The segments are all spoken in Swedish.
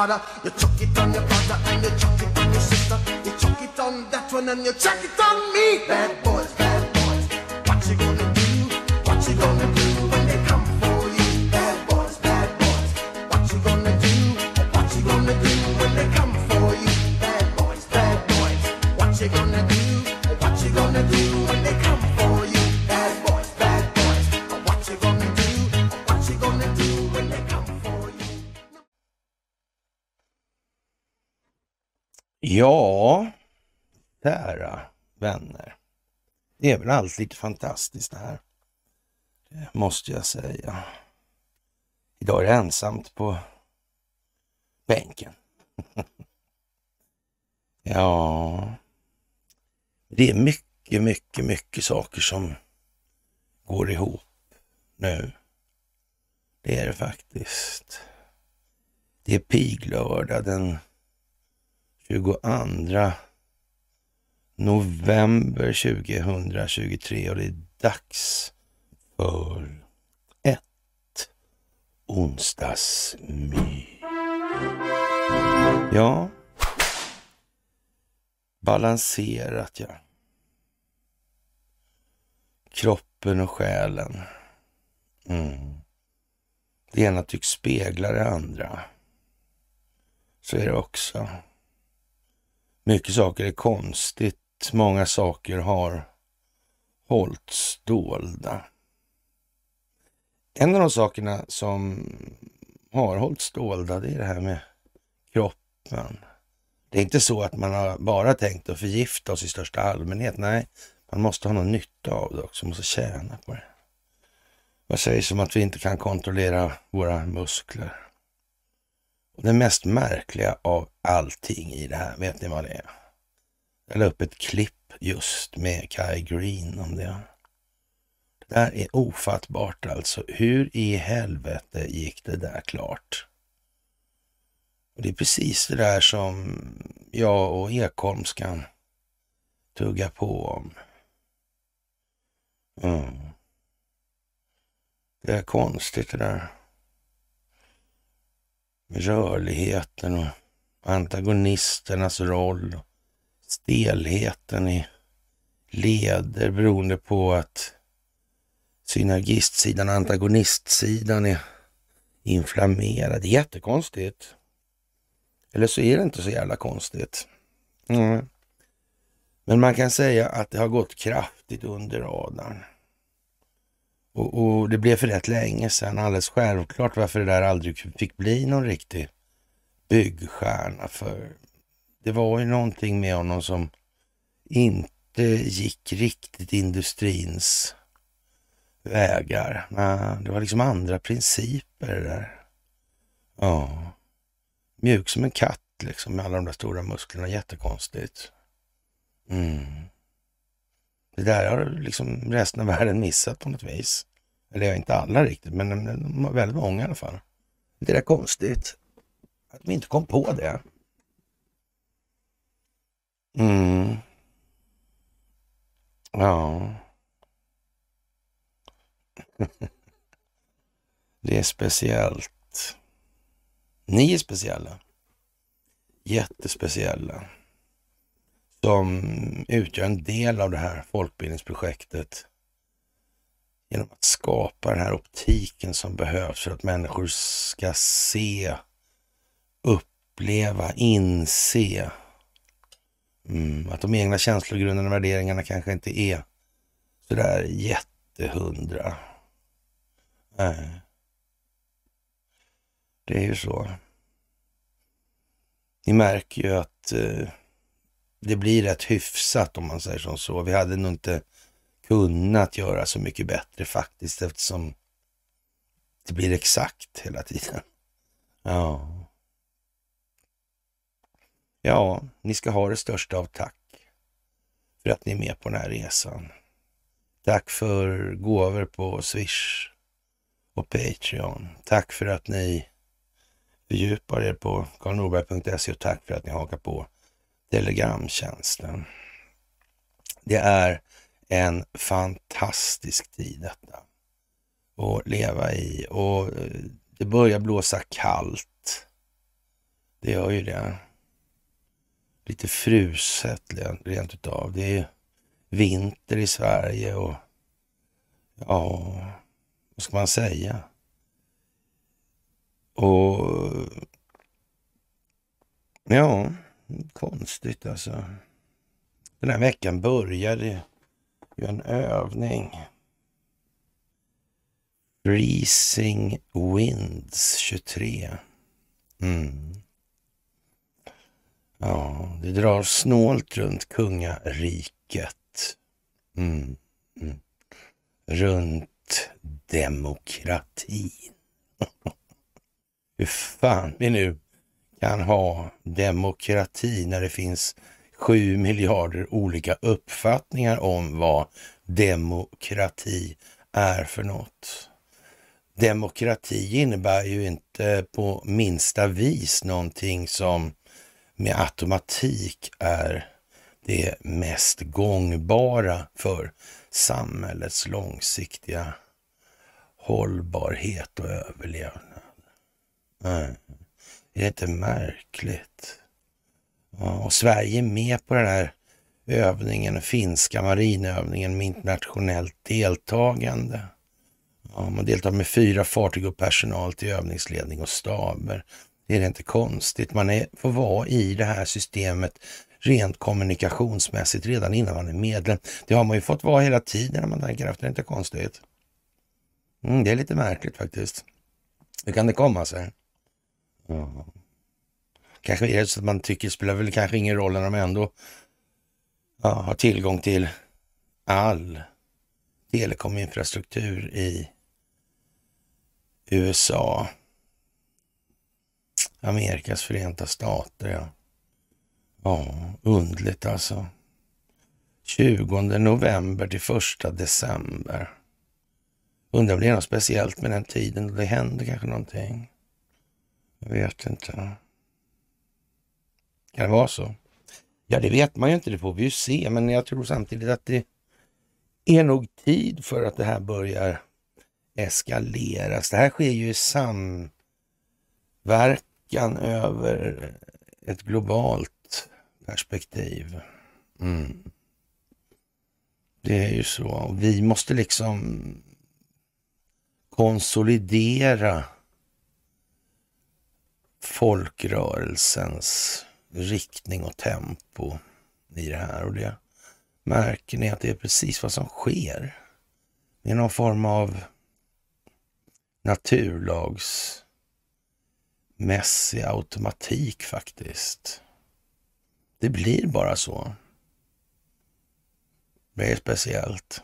harder. You talk. Det är väl allt lite fantastiskt det här. Det måste jag säga. Idag är det ensamt på bänken. ja, det är mycket, mycket, mycket saker som går ihop nu. Det är det faktiskt. Det är piglördag den 22 november 2023 och det är dags för ett onsdagsmy. Ja, balanserat ja. Kroppen och själen. Mm. Det ena tycks spegla det andra. Så är det också. Mycket saker är konstigt. Många saker har hållits dolda. En av de sakerna som har hållits dolda, det är det här med kroppen. Det är inte så att man har bara tänkt att förgifta oss i största allmänhet. Nej, man måste ha någon nytta av det också. Man måste tjäna på det. Vad sägs om att vi inte kan kontrollera våra muskler? Och det mest märkliga av allting i det här, vet ni vad det är? Jag la upp ett klipp just med Kai Green om det. Det där är ofattbart alltså. Hur i helvete gick det där klart? Och det är precis det där som jag och Ekholmskan tugga på om. Mm. Det är konstigt det där rörligheten och antagonisternas roll. Stelheten i leder beroende på att synergistsidan och antagonistsidan är inflammerad. Det är jättekonstigt. Eller så är det inte så jävla konstigt. Mm. Men man kan säga att det har gått kraftigt under radarn. Och, och, det blev för rätt länge sedan alldeles självklart varför det där aldrig fick bli någon riktig byggstjärna. För det var ju någonting med honom som inte gick riktigt industrins vägar. Det var liksom andra principer det där. Ja, mjuk som en katt liksom med alla de där stora musklerna. Jättekonstigt. Mm. Det där har liksom resten av världen missat på något vis. Eller inte alla riktigt, men väldigt många i alla fall. Det är konstigt att vi inte kom på det. Mm. Ja. Det är speciellt. Ni är speciella. Jättespeciella som utgör en del av det här folkbildningsprojektet genom att skapa den här optiken som behövs för att människor ska se, uppleva, inse mm, att de egna känslogrunderna och värderingarna kanske inte är sådär jättehundra. Nej. Det är ju så. Ni märker ju att eh, det blir rätt hyfsat om man säger som så. Vi hade nog inte kunnat göra så mycket bättre faktiskt eftersom det blir exakt hela tiden. Ja. Ja, ni ska ha det största av tack för att ni är med på den här resan. Tack för gåvor på Swish och Patreon. Tack för att ni fördjupar er på karlnorberg.se och tack för att ni hakar på Telegramtjänsten. Det är en fantastisk tid detta att leva i och eh, det börjar blåsa kallt Det gör ju det. Lite fruset rent utav. Det är vinter i Sverige och ja, vad ska man säga? Och ja, konstigt alltså. Den här veckan började ju en övning. Freezing Winds 23. Mm. Ja, det drar snålt runt kungariket. Mm. Mm. Runt demokratin. Hur fan vi nu kan ha demokrati när det finns sju miljarder olika uppfattningar om vad demokrati är för något. Demokrati innebär ju inte på minsta vis någonting som med automatik är det mest gångbara för samhällets långsiktiga hållbarhet och överlevnad. Nej. Är det inte märkligt? Ja, och Sverige är med på den här övningen, finska marinövningen med internationellt deltagande. Ja, man deltar med fyra fartyg och personal till övningsledning och staber. Det är inte konstigt. Man är, får vara i det här systemet rent kommunikationsmässigt redan innan man är medlem. Det har man ju fått vara hela tiden när man tänker efter. Det är inte konstigt. Mm, det är lite märkligt faktiskt. Hur kan det komma sig? Ja. Kanske är det så att man tycker det spelar väl kanske ingen roll när de ändå ja, har tillgång till all telekominfrastruktur i USA. Amerikas förenta stater, ja. Ja, undligt alltså. 20 november till 1 december. Undrar om det är något speciellt med den tiden då det händer kanske någonting. Jag vet inte. Kan det vara så? Ja, det vet man ju inte, det får vi ju se, men jag tror samtidigt att det är nog tid för att det här börjar eskaleras. Det här sker ju i samverkan över ett globalt perspektiv. Mm. Det är ju så. Vi måste liksom konsolidera folkrörelsens riktning och tempo i det här. Och det märker ni att det är precis vad som sker. Det är någon form av naturlags mässig automatik faktiskt. Det blir bara så. Det är speciellt.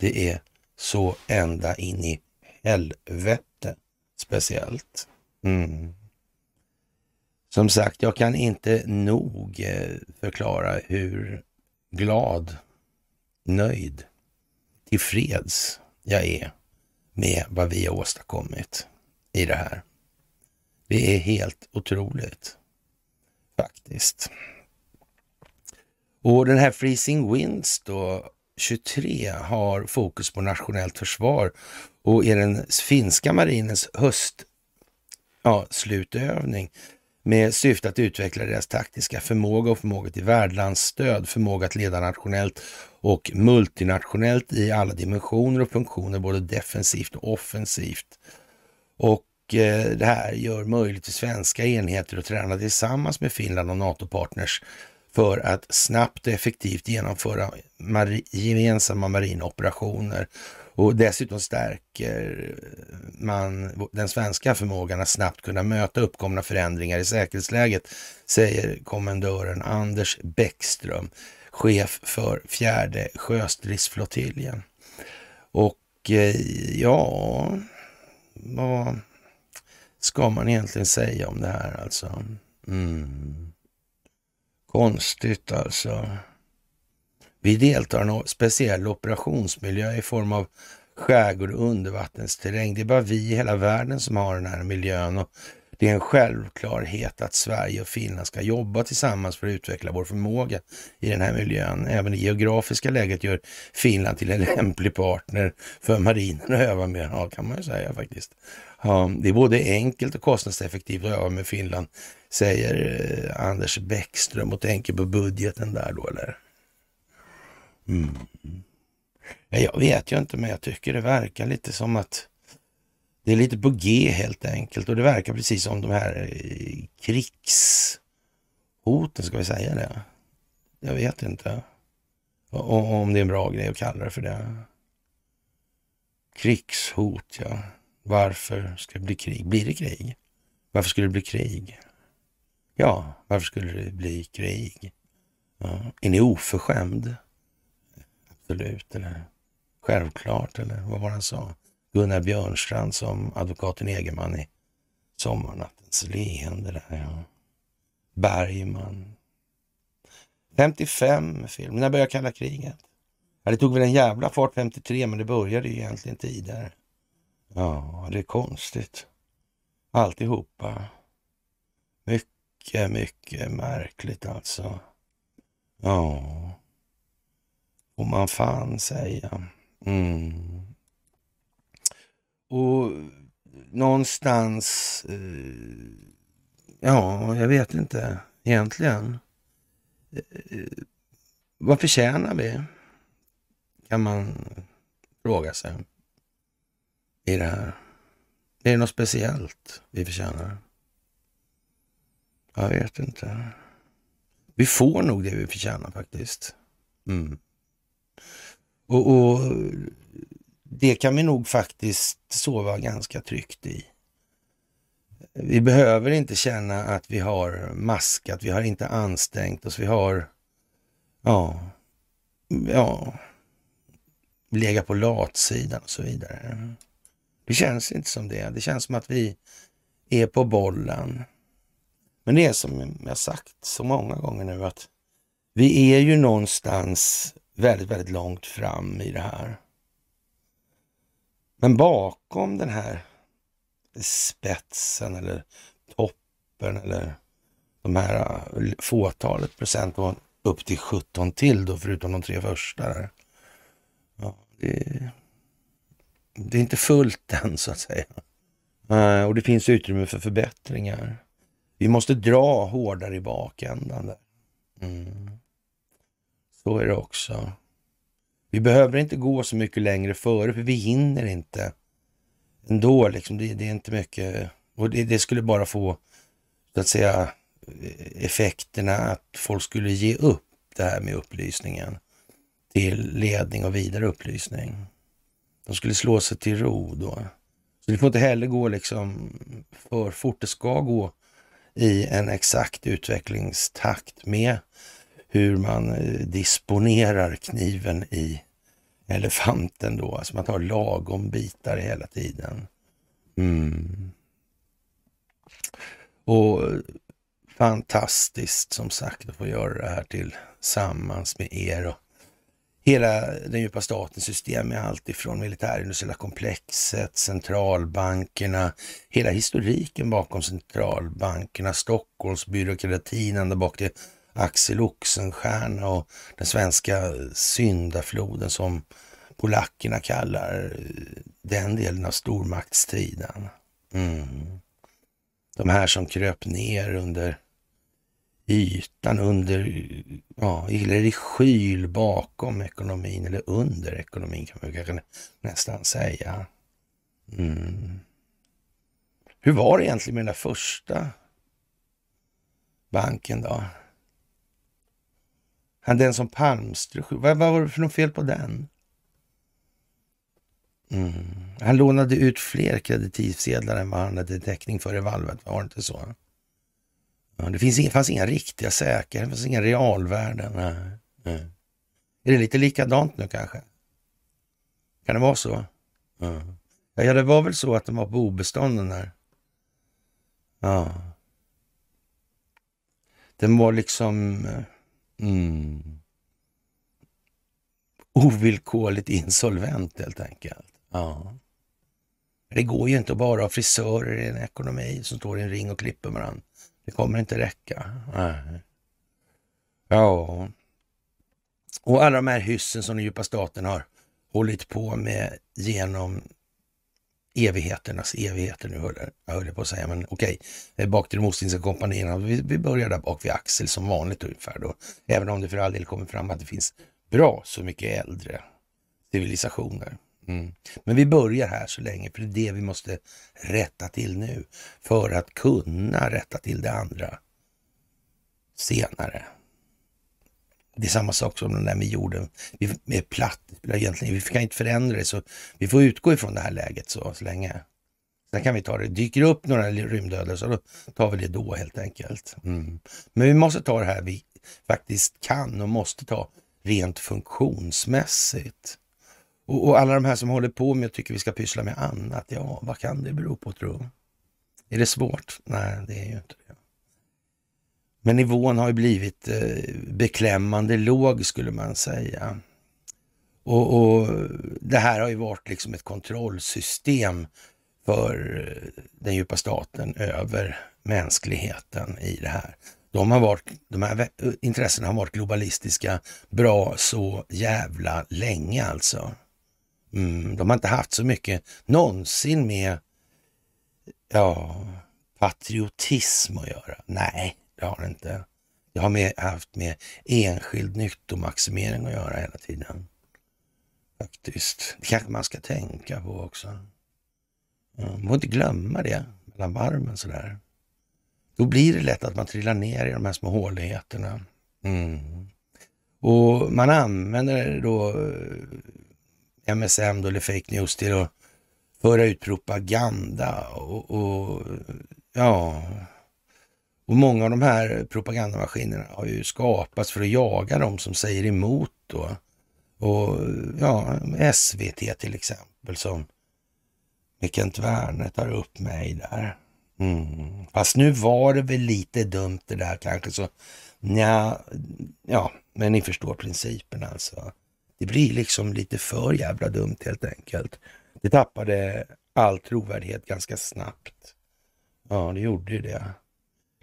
Det är så ända in i helvete speciellt. Mm. Som sagt, jag kan inte nog eh, förklara hur glad, nöjd, tillfreds jag är med vad vi har åstadkommit i det här. Det är helt otroligt faktiskt. Och den här Freezing Winds då, 23, har fokus på nationellt försvar och är den finska marinens höst ja, slutövning med syfte att utveckla deras taktiska förmåga och förmåga till värdlandsstöd, förmåga att leda nationellt och multinationellt i alla dimensioner och funktioner, både defensivt och offensivt. Och Eh, det här gör möjligt för svenska enheter att träna tillsammans med Finland och NATO-partners för att snabbt och effektivt genomföra mari gemensamma marinoperationer och dessutom stärker man den svenska förmågan att snabbt kunna möta uppkomna förändringar i säkerhetsläget, säger kommendören Anders Bäckström, chef för fjärde sjöstridsflottiljen. Och eh, ja, vad ska man egentligen säga om det här alltså? Mm. Konstigt alltså. Vi deltar i en speciell operationsmiljö i form av skärgård och undervattensterräng. Det är bara vi i hela världen som har den här miljön och Det är en självklarhet att Sverige och Finland ska jobba tillsammans för att utveckla vår förmåga i den här miljön. Även det geografiska läget gör Finland till en lämplig partner för marinen att öva med, ja, kan man ju säga faktiskt. Ja, det är både enkelt och kostnadseffektivt att öva med Finland, säger eh, Anders Bäckström och tänker på budgeten där då, eller? Mm. Jag vet ju inte, men jag tycker det verkar lite som att det är lite på G helt enkelt och det verkar precis som de här eh, krigshoten, ska vi säga det? Jag vet inte om det är en bra grej att kalla det för det. Krigshot, ja. Varför ska det bli krig? Blir det krig? Varför skulle det bli krig? Ja, varför skulle det bli krig? Ja. Är ni oförskämd? Absolut, eller självklart, eller vad var det han sa? Gunnar Björnstrand som advokaten Egerman i Sommarnattens leende. Där, ja. Bergman. 55 film. När började kalla kriget? Ja, det tog väl en jävla fart 53, men det började ju egentligen tidigare. Ja, det är konstigt. Alltihopa. Mycket, mycket märkligt alltså. Ja, får man fan säga. Mm. Och någonstans, eh, ja, jag vet inte egentligen. Eh, eh, vad förtjänar vi? Kan man fråga sig i det här. Är det något speciellt vi förtjänar? Jag vet inte. Vi får nog det vi förtjänar faktiskt. Mm. Och, och det kan vi nog faktiskt sova ganska tryggt i. Vi behöver inte känna att vi har maskat, vi har inte ansträngt oss, vi har, ja, ja, legat på latsidan och så vidare. Det känns inte som det. Det känns som att vi är på bollen. Men det är som jag sagt så många gånger nu att vi är ju någonstans väldigt, väldigt långt fram i det här. Men bakom den här spetsen eller toppen eller de här eh, fåtalet procent och upp till 17 till då, förutom de tre första. Där. Ja, det, det är inte fullt än så att säga. Eh, och det finns utrymme för förbättringar. Vi måste dra hårdare i bakändan. Där. Mm. Så är det också. Vi behöver inte gå så mycket längre före, för vi hinner inte ändå. Liksom. Det, det är inte mycket. Och det, det, skulle bara få, så att säga, effekterna att folk skulle ge upp det här med upplysningen till ledning och vidare upplysning. De skulle slå sig till ro då. Så det får inte heller gå liksom för fort. Det ska gå i en exakt utvecklingstakt med hur man eh, disponerar kniven i elefanten då. Alltså man tar lagom bitar hela tiden. Mm. Och eh, fantastiskt som sagt att få göra det här tillsammans med er och hela den djupa statens system med allt ifrån militärindustriella komplexet, centralbankerna, hela historiken bakom centralbankerna, Stockholmsbyråkratin ända bak till Axel Oxenstierna och den svenska syndafloden som polackerna kallar eh, den delen av stormaktstiden. Mm. De här som kröp ner under ytan, under, ja, eller i skyl bakom ekonomin eller under ekonomin kan man kanske nästan säga. Mm. Hur var det egentligen med den där första banken då? Den som Palmström, vad, vad var det för något fel på den? Mm. Han lånade ut fler kreditivsedlar än vad han hade täckning för i valvet, var det inte så? Ja, det finns inga, fanns inga riktiga säkerheter, det fanns inga realvärden. Nej. Nej. Är det lite likadant nu kanske? Kan det vara så? Ja. ja, det var väl så att de var på obestånden där. Ja. Den var liksom... Eh, mm. Ovillkorligt insolvent helt enkelt. Ja. Det går ju inte att bara ha frisörer i en ekonomi som står i en ring och klipper varandra. Det kommer inte räcka. Nej. Ja, och alla de här hyssen som den djupa staten har hållit på med genom evigheternas evigheter nu höll jag höll på att säga, men okej, eh, okay. bak till de Ostindiska kompanierna. Vi, vi börjar där bak vid Axel som vanligt ungefär då. Även om det för all del kommer fram att det finns bra så mycket äldre civilisationer. Mm. Men vi börjar här så länge, för det är det vi måste rätta till nu för att kunna rätta till det andra senare. Det är samma sak som den där med jorden. Vi är platt, egentligen. Vi kan inte förändra det, så vi får utgå ifrån det här läget så, så länge. Sen kan vi ta det. Dyker upp några rymdödlor så då tar vi det då helt enkelt. Mm. Men vi måste ta det här vi faktiskt kan och måste ta rent funktionsmässigt. Och, och alla de här som håller på med och tycker vi ska pyssla med annat, ja, vad kan det bero på tro? Är det svårt? Nej, det är ju inte det. Men nivån har ju blivit eh, beklämmande låg skulle man säga. Och, och, det här har ju varit liksom ett kontrollsystem för eh, den djupa staten över mänskligheten i det här. De, har varit, de här eh, intressena har varit globalistiska bra så jävla länge alltså. Mm, de har inte haft så mycket någonsin med ja, patriotism att göra. Nej, det har det inte. Det har med, haft med enskild nyttomaximering att göra hela tiden. Faktiskt. Det kanske man ska tänka på också. Man får inte glömma det mellan varven sådär. Då blir det lätt att man trillar ner i de här små håligheterna. Mm. Och man använder då eh, MSM då, eller fake news till att föra ut propaganda och, och ja, och många av de här propagandamaskinerna har ju skapats för att jaga dem som säger emot då. Och ja, SVT till exempel som Kent Werner tar upp mig där. Mm. Fast nu var det väl lite dumt det där kanske så ja, ja, men ni förstår principen alltså. Det blir liksom lite för jävla dumt helt enkelt. Det tappade all trovärdighet ganska snabbt. Ja, det gjorde ju det.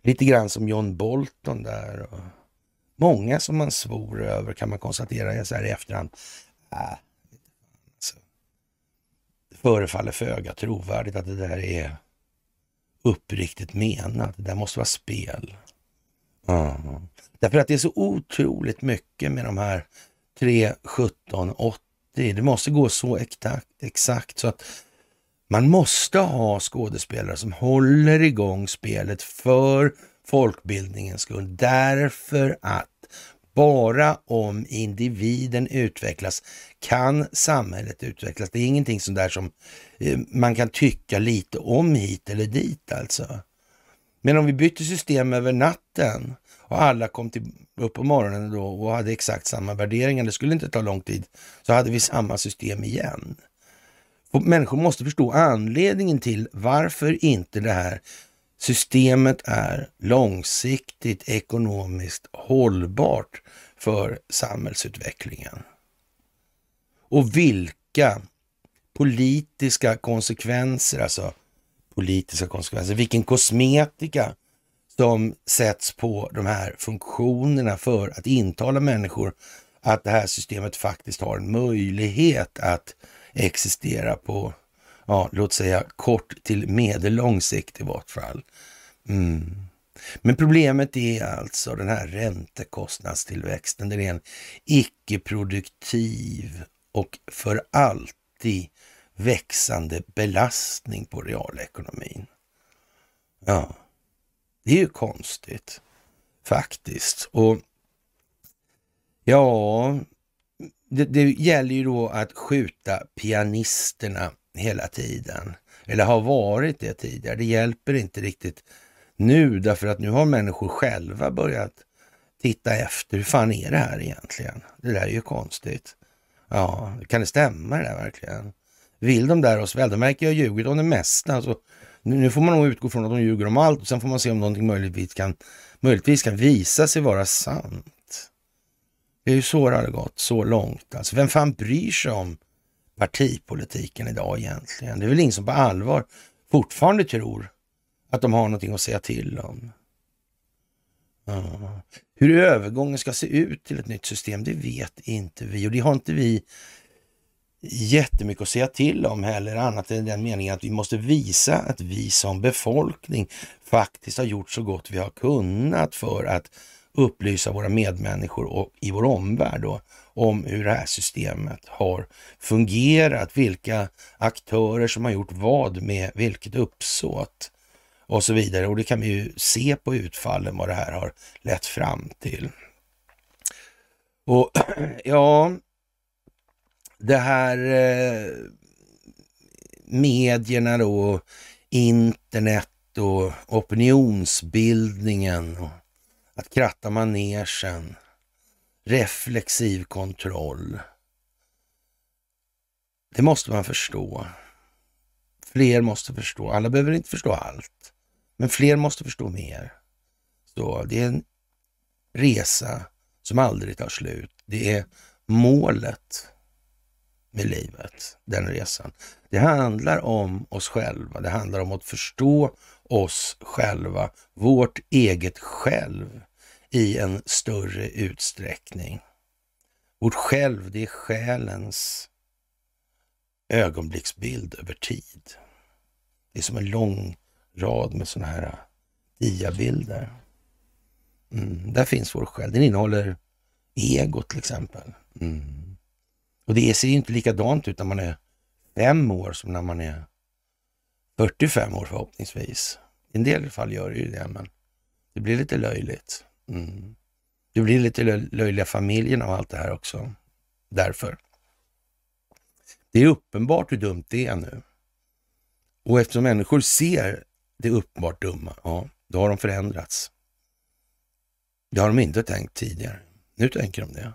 Lite grann som John Bolton där. Och många som man svor över kan man konstatera så här i efterhand. Äh, alltså, det förefaller föga trovärdigt att det där är uppriktigt menat. Det där måste vara spel. Mm. Därför att det är så otroligt mycket med de här 3, 17, 80. Det måste gå så exakt, exakt så att man måste ha skådespelare som håller igång spelet för folkbildningens skull. Därför att bara om individen utvecklas kan samhället utvecklas. Det är ingenting sånt där som eh, man kan tycka lite om hit eller dit alltså. Men om vi bytte system över natten och alla kom till, upp på morgonen då och hade exakt samma värderingar, det skulle inte ta lång tid, så hade vi samma system igen. Och människor måste förstå anledningen till varför inte det här systemet är långsiktigt ekonomiskt hållbart för samhällsutvecklingen. Och vilka politiska konsekvenser, alltså politiska konsekvenser, vilken kosmetika som sätts på de här funktionerna för att intala människor att det här systemet faktiskt har en möjlighet att existera på, ja, låt säga kort till medellång sikt i vart fall. Mm. Men problemet är alltså den här räntekostnadstillväxten. Den är en icke-produktiv och för alltid växande belastning på realekonomin. Ja, det är ju konstigt faktiskt. Och ja, det, det gäller ju då att skjuta pianisterna hela tiden. Eller har varit det tidigare. Det hjälper inte riktigt nu därför att nu har människor själva börjat titta efter. Hur fan är det här egentligen? Det där är ju konstigt. Ja, kan det stämma det där verkligen? Vill de där oss väl? De verkar ju ha ljugit om det mesta. Alltså, nu får man nog utgå från att de ljuger om allt och sen får man se om någonting möjligtvis kan, möjligtvis kan visa sig vara sant. Det är ju så det har gått, så långt. Alltså, vem fan bryr sig om partipolitiken idag egentligen. Det är väl ingen som på allvar fortfarande tror att de har någonting att säga till om. Hur övergången ska se ut till ett nytt system, det vet inte vi och det har inte vi jättemycket att säga till om heller, annat än den meningen att vi måste visa att vi som befolkning faktiskt har gjort så gott vi har kunnat för att upplysa våra medmänniskor och i vår omvärld då, om hur det här systemet har fungerat, vilka aktörer som har gjort vad med vilket uppsåt och så vidare. Och det kan vi ju se på utfallen vad det här har lett fram till. Och ja, det här eh, medierna då, internet och opinionsbildningen och att kratta manegen, reflexiv kontroll. Det måste man förstå. Fler måste förstå. Alla behöver inte förstå allt, men fler måste förstå mer. Så det är en resa som aldrig tar slut. Det är målet med livet, den resan. Det handlar om oss själva. Det handlar om att förstå oss själva, vårt eget själv i en större utsträckning. Vårt själv, det är själens ögonblicksbild över tid. Det är som en lång rad med sådana här diabilder. Mm, där finns vår själ. Den innehåller ego till exempel. Mm. Och det ser ju inte likadant ut när man är fem år som när man är 45 år förhoppningsvis. I en del fall gör det ju det, men det blir lite löjligt. Mm. Det blir lite löjliga familjen av allt det här också. Därför. Det är uppenbart hur dumt det är nu. Och eftersom människor ser det uppenbart dumma, ja, då har de förändrats. Det har de inte tänkt tidigare. Nu tänker de det.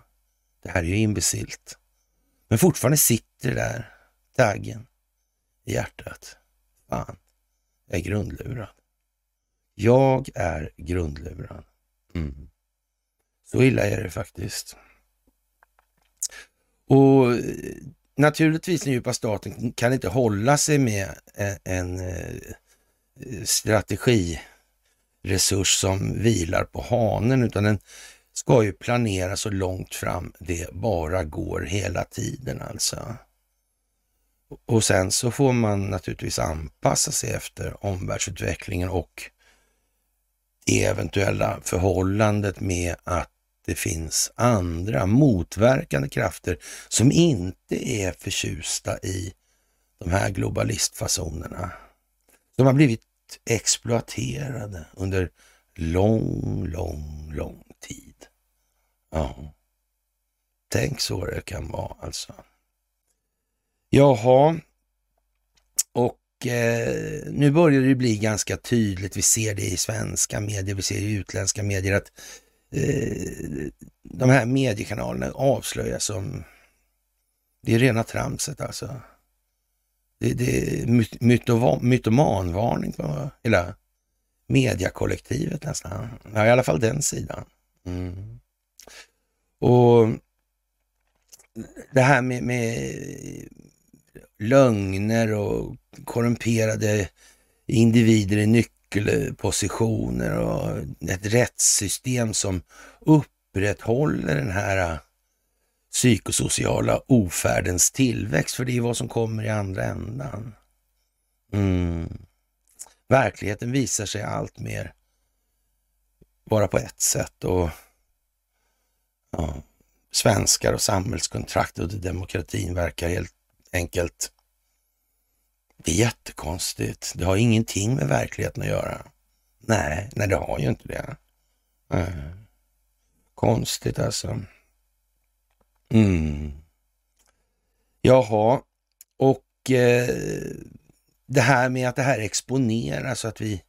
Det här är ju imbecilt. Men fortfarande sitter det där taggen i hjärtat. Fan, jag är grundlurad. Jag är grundlurad. Mm. Så illa är det faktiskt. Och eh, naturligtvis den djupa staten kan inte hålla sig med e-, en, eh, eh, strategiresurs som vilar på hanen, utan den ska ju planera så långt fram det bara går hela tiden alltså. Och sen så får man naturligtvis anpassa sig efter omvärldsutvecklingen och det eventuella förhållandet med att det finns andra motverkande krafter som inte är förtjusta i de här globalistfasonerna. De har blivit exploaterade under lång, lång, lång. Ja, tänk så det kan vara alltså. Jaha, och eh, nu börjar det bli ganska tydligt, vi ser det i svenska medier, vi ser det i utländska medier, att eh, de här mediekanalerna avslöjas som, det är rena tramset alltså. Det, det är mytomanvarning på hela mediakollektivet nästan. Ja, i alla fall den sidan. Mm. Och det här med, med lögner och korrumperade individer i nyckelpositioner och ett rättssystem som upprätthåller den här psykosociala ofärdens tillväxt, för det är vad som kommer i andra ändan. Mm. Verkligheten visar sig allt mer vara på ett sätt och ja, svenskar och samhällskontraktet och demokratin verkar helt enkelt. Det är jättekonstigt. Det har ingenting med verkligheten att göra. Nej, nej det har ju inte det. Nej. Konstigt alltså. Mm. Jaha, och eh, det här med att det här exponeras så att vi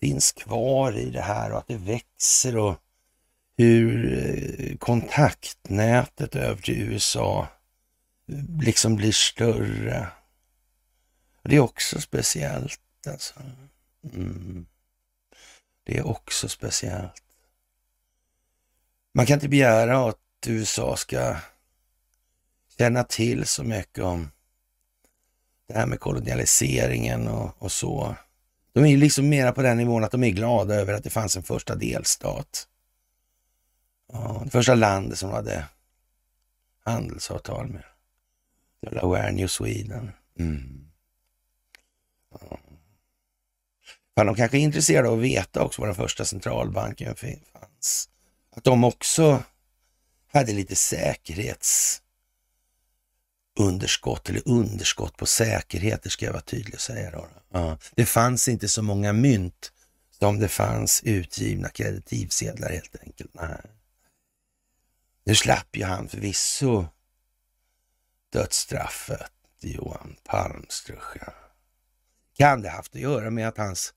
finns kvar i det här och att det växer och hur eh, kontaktnätet över till USA eh, liksom blir större. Det är också speciellt alltså. Mm. Det är också speciellt. Man kan inte begära att USA ska känna till så mycket om det här med kolonialiseringen och, och så. De är ju liksom mera på den nivån att de är glada över att det fanns en första delstat. Ja, det första landet som hade handelsavtal med Delaware, New Sweden. Mm. Ja. Fan, de kanske är intresserade av att veta också var den första centralbanken fanns. Att de också hade lite säkerhetsunderskott eller underskott på säkerheter ska jag vara tydlig och säga. Då. Ja. Det fanns inte så många mynt som det fanns utgivna kreditivsedlar helt enkelt. Nej. Nu slapp ju han förvisso dödsstraffet, Johan Palmstruch. Kan det haft att göra med att hans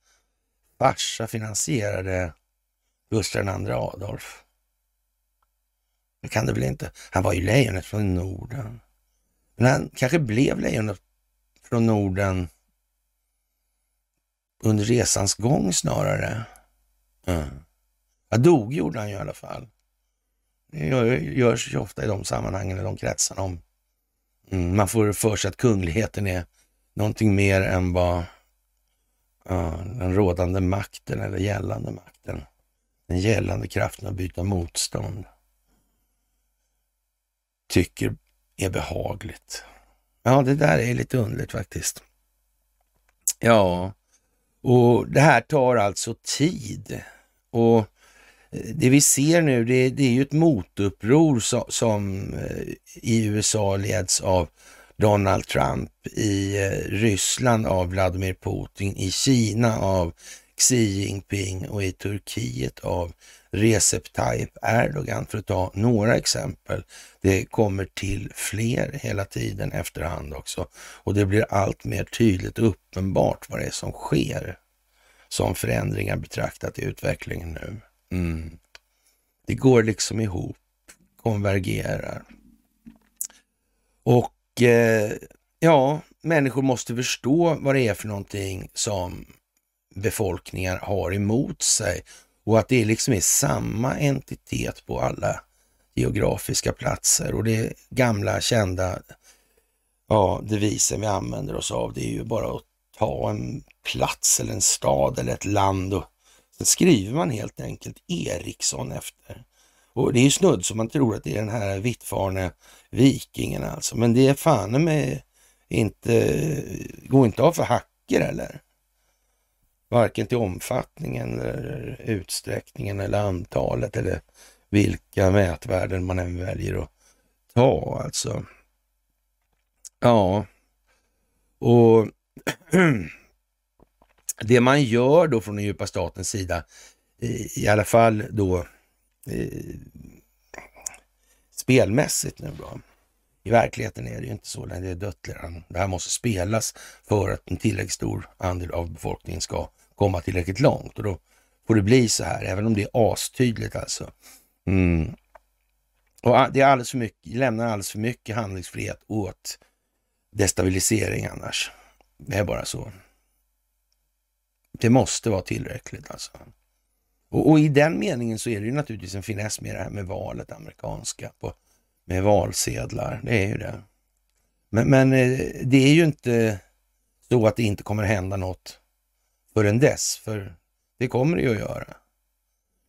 farsa finansierade Gustav II Adolf? Det kan det väl inte. Han var ju lejonet från Norden. Men han kanske blev lejonet från Norden under resans gång snarare. Mm. Ja, dog gjorde han ju i alla fall. Det görs ju ofta i de sammanhangen, i de kretsarna. Om, mm, man får för sig att kungligheten är någonting mer än vad ja, den rådande makten eller gällande makten. Den gällande kraften att byta motstånd tycker är behagligt. Ja, det där är lite underligt faktiskt. Ja, och det här tar alltså tid. Och Eh, det vi ser nu, det, det är ju ett motuppror som, som eh, i USA leds av Donald Trump, i eh, Ryssland av Vladimir Putin, i Kina av Xi Jinping och i Turkiet av Recep Tayyip Erdogan för att ta några exempel. Det kommer till fler hela tiden efterhand också och det blir allt mer tydligt och uppenbart vad det är som sker som förändringar betraktat i utvecklingen nu. Mm. Det går liksom ihop, konvergerar. Och eh, ja, människor måste förstå vad det är för någonting som befolkningar har emot sig och att det liksom är samma entitet på alla geografiska platser och det gamla kända ja, devisen vi använder oss av, det är ju bara att ta en plats eller en stad eller ett land och sen skriver man helt enkelt Eriksson efter. Och det är ju snudd som man tror att det är den här vittfarne vikingen alltså, men det är fan med inte, går inte av för hacker eller? Varken till omfattningen eller utsträckningen eller antalet eller vilka mätvärden man än väljer att ta alltså. Ja, och det man gör då från den djupa statens sida, i alla fall då eh, spelmässigt nu då. I verkligheten är det ju inte så, det är dött redan. Det här måste spelas för att en tillräckligt stor andel av befolkningen ska komma tillräckligt långt och då får det bli så här, även om det är astydligt alltså. Mm. Och det är alldeles för mycket, lämnar alldeles för mycket handlingsfrihet åt destabilisering annars. Det är bara så. Det måste vara tillräckligt alltså. Och, och, i den meningen så är det ju naturligtvis en finess med det här med valet amerikanska, på, med valsedlar. Det är ju det. Men, men eh, det är ju inte så att det inte kommer hända något förrän dess, för det kommer det ju att göra.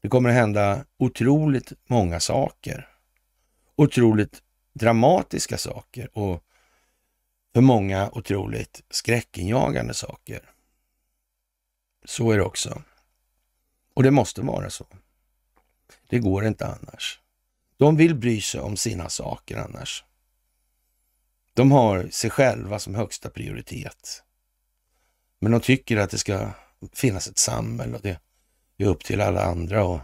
Det kommer att hända otroligt många saker. Otroligt dramatiska saker och för många otroligt skräckinjagande saker. Så är det också. Och det måste vara så. Det går inte annars. De vill bry sig om sina saker annars. De har sig själva som högsta prioritet. Men de tycker att det ska finnas ett samhälle och det är upp till alla andra att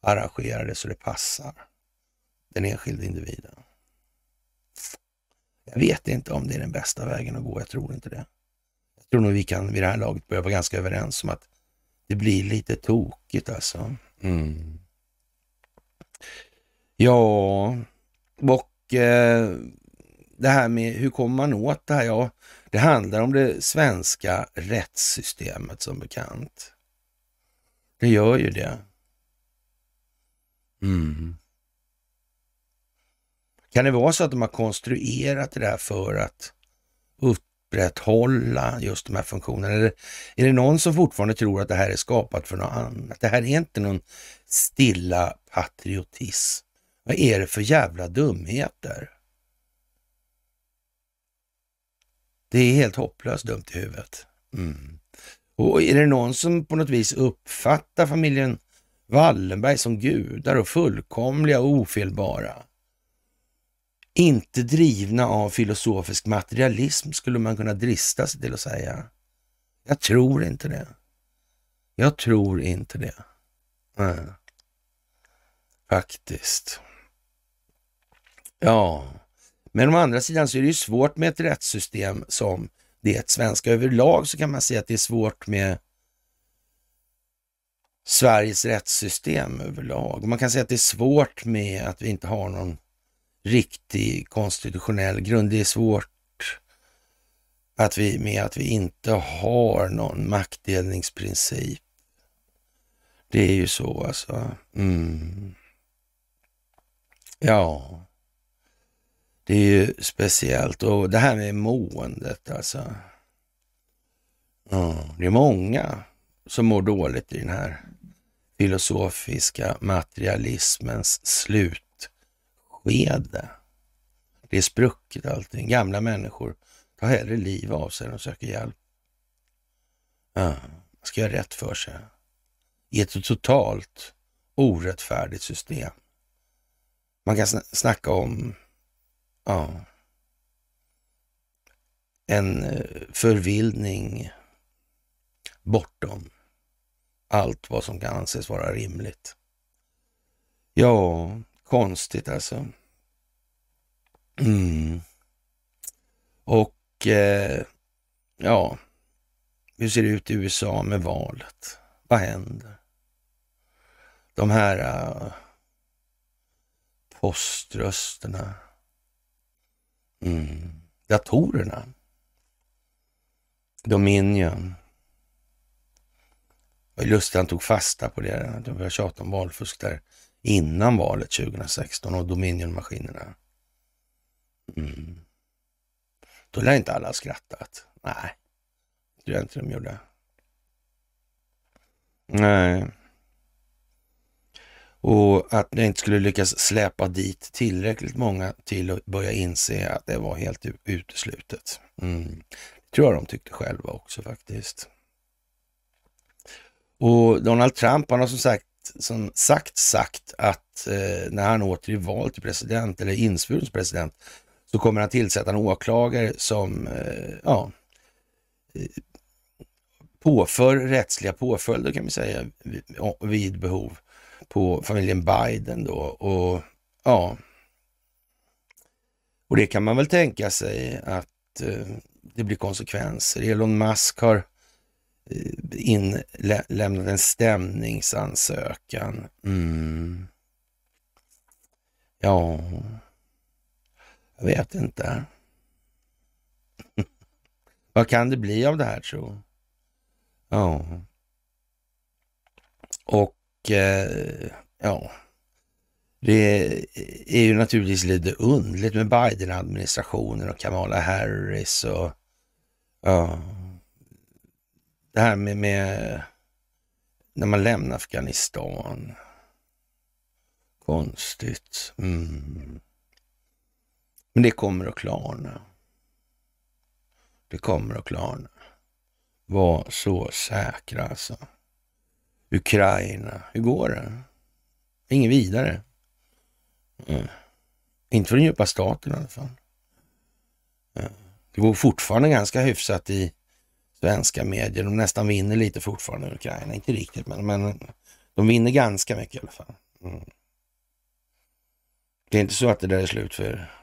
arrangera det så det passar den enskilde individen. Jag vet inte om det är den bästa vägen att gå. Jag tror inte det. Tror nog vi kan vid det här laget börja vara ganska överens om att det blir lite tokigt alltså. Mm. Ja, och eh, det här med hur kommer man åt det här? Ja, det handlar om det svenska rättssystemet som bekant. Det gör ju det. Mm. Kan det vara så att de har konstruerat det där för att upprätthålla just de här funktionerna? Eller är det någon som fortfarande tror att det här är skapat för något annat? Det här är inte någon stilla patriotism. Vad är det för jävla dumheter? Det är helt hopplöst dumt i huvudet. Mm. Och är det någon som på något vis uppfattar familjen Wallenberg som gudar och fullkomliga och ofelbara? Inte drivna av filosofisk materialism skulle man kunna drista sig till att säga. Jag tror inte det. Jag tror inte det. Nej. Faktiskt. Ja, men å andra sidan så är det ju svårt med ett rättssystem som det svenska. Överlag så kan man säga att det är svårt med Sveriges rättssystem överlag. Man kan säga att det är svårt med att vi inte har någon riktig konstitutionell grund. Det är svårt att vi, med att vi inte har någon maktdelningsprincip. Det är ju så alltså. Mm. Ja, det är ju speciellt. Och det här med måendet alltså. Mm. det är många som mår dåligt i den här filosofiska materialismens slut skede. Det är sprucket allting. Gamla människor tar hellre liv av sig än de söker hjälp. Ja, man ska göra rätt för sig i ett totalt orättfärdigt system. Man kan snacka om ja, en eh, förvildning bortom allt vad som kan anses vara rimligt. Ja, konstigt alltså. Mm. Och eh, ja, hur ser det ut i USA med valet? Vad händer? De här eh, poströsterna. Mm. Datorerna. Dominion. Det var lustigt han tog fasta på det. De började tjata om valfusk där innan valet 2016 och Dominion-maskinerna. Mm. Då lär inte alla ha skrattat. Nej, det tror inte de gjorde. Nej. Och att jag inte skulle lyckas släpa dit tillräckligt många till att börja inse att det var helt uteslutet. Mm. Det tror jag de tyckte själva också faktiskt. Och Donald Trump, han har som sagt, som sagt sagt att eh, när han åter är vald till president eller insvuren som president så kommer han tillsätta en åklagare som eh, ja, eh, påför rättsliga påföljder kan vi säga vid behov på familjen Biden då. Och ja, och det kan man väl tänka sig att eh, det blir konsekvenser. Elon Musk har inlämnat en stämningsansökan. Mm. Ja, jag vet inte. Vad kan det bli av det här tro? Ja. Och eh, ja, det är ju naturligtvis lite undligt med Biden-administrationen och Kamala Harris och ja, det här med, med när man lämnar Afghanistan. Konstigt. Mm. Men det kommer att klarna. Det kommer att klarna. Var så säkra alltså. Ukraina, hur går det? Ingen vidare. Mm. Inte för den djupa staten i alla fall. Mm. Det går fortfarande ganska hyfsat i svenska medier. De nästan vinner lite fortfarande, Ukraina. Inte riktigt, men, men de vinner ganska mycket i alla fall. Mm. Det är inte så att det där är slut för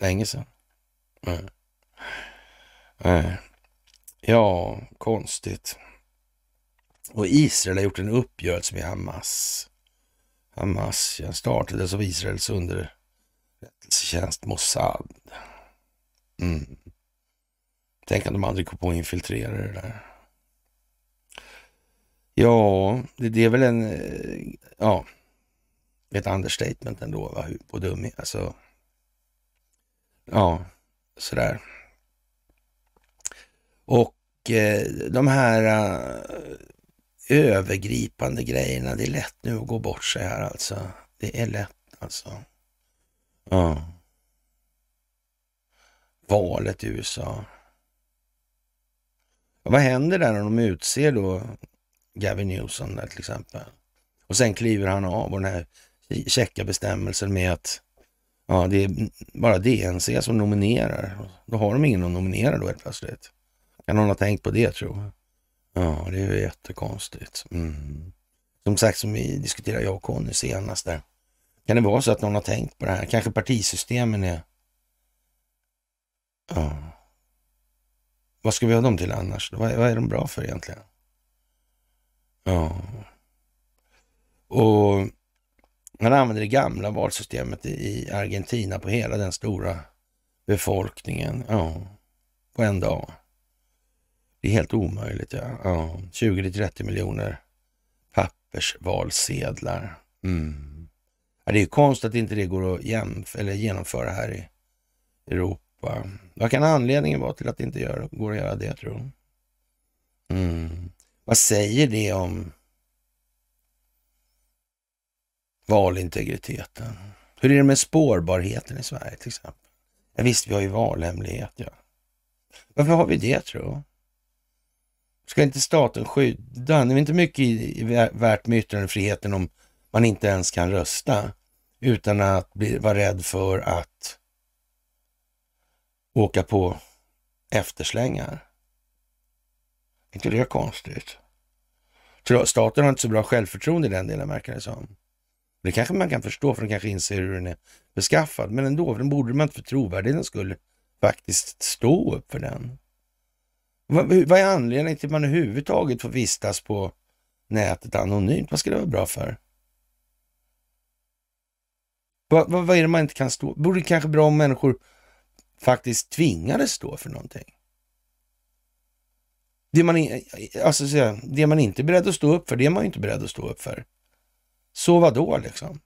länge sedan. Mm. Mm. Ja, konstigt. Och Israel har gjort en uppgörelse med Hamas. Hamas ja, startades av Israels underrättelsetjänst Mossad. Mm. Tänk att de aldrig kom på att infiltrera det där. Ja, det, det är väl en, eh, ja, ett understatement ändå va? på dum Alltså, ja, sådär. Och eh, de här eh, övergripande grejerna, det är lätt nu att gå bort sig här alltså. Det är lätt alltså. Ja. Valet i USA. Vad händer där när de utser då Gavin Newsom där till exempel? Och sen kliver han av och den här käcka bestämmelsen med att ja, det är bara DNC som nominerar. Då har de ingen att nominera då helt plötsligt. Kan någon ha tänkt på det tror jag? Ja, det är ju jättekonstigt. Mm. Som sagt, som vi diskuterade jag och Conny senast där. Kan det vara så att någon har tänkt på det här? Kanske partisystemen är... Ja. Vad ska vi ha dem till annars? Vad, vad är de bra för egentligen? Ja. Och man använder det gamla valsystemet i Argentina på hela den stora befolkningen. Ja, på en dag. Det är helt omöjligt. Ja. Ja, 20-30 miljoner pappersvalsedlar. Mm. Ja, det är konstigt att inte det går att jämf eller genomföra här i Europa. Vad kan anledningen vara till att det inte gör, går att göra det, tror du? Mm. Vad säger det om valintegriteten? Hur är det med spårbarheten i Sverige till exempel? Ja, visst, vi har ju valhemlighet, ja. Varför har vi det, tror? Ska inte staten skydda? Det är inte mycket värt med yttrandefriheten om man inte ens kan rösta utan att bli, vara rädd för att åka på efterslängar. Är inte det konstigt? Staten har inte så bra självförtroende i den delen, verkar det som. Det kanske man kan förstå, för de kanske inser hur den är beskaffad. Men ändå, den borde man inte för trovärdigheten skulle faktiskt stå upp för den. Vad, vad är anledningen till att man överhuvudtaget får vistas på nätet anonymt? Vad ska det vara bra för? Vad, vad, vad är det man inte kan stå? Borde det kanske bra om människor faktiskt tvingades stå för någonting? Det man, alltså, det man inte är beredd att stå upp för, det är man inte beredd att stå upp för. Så vad då liksom?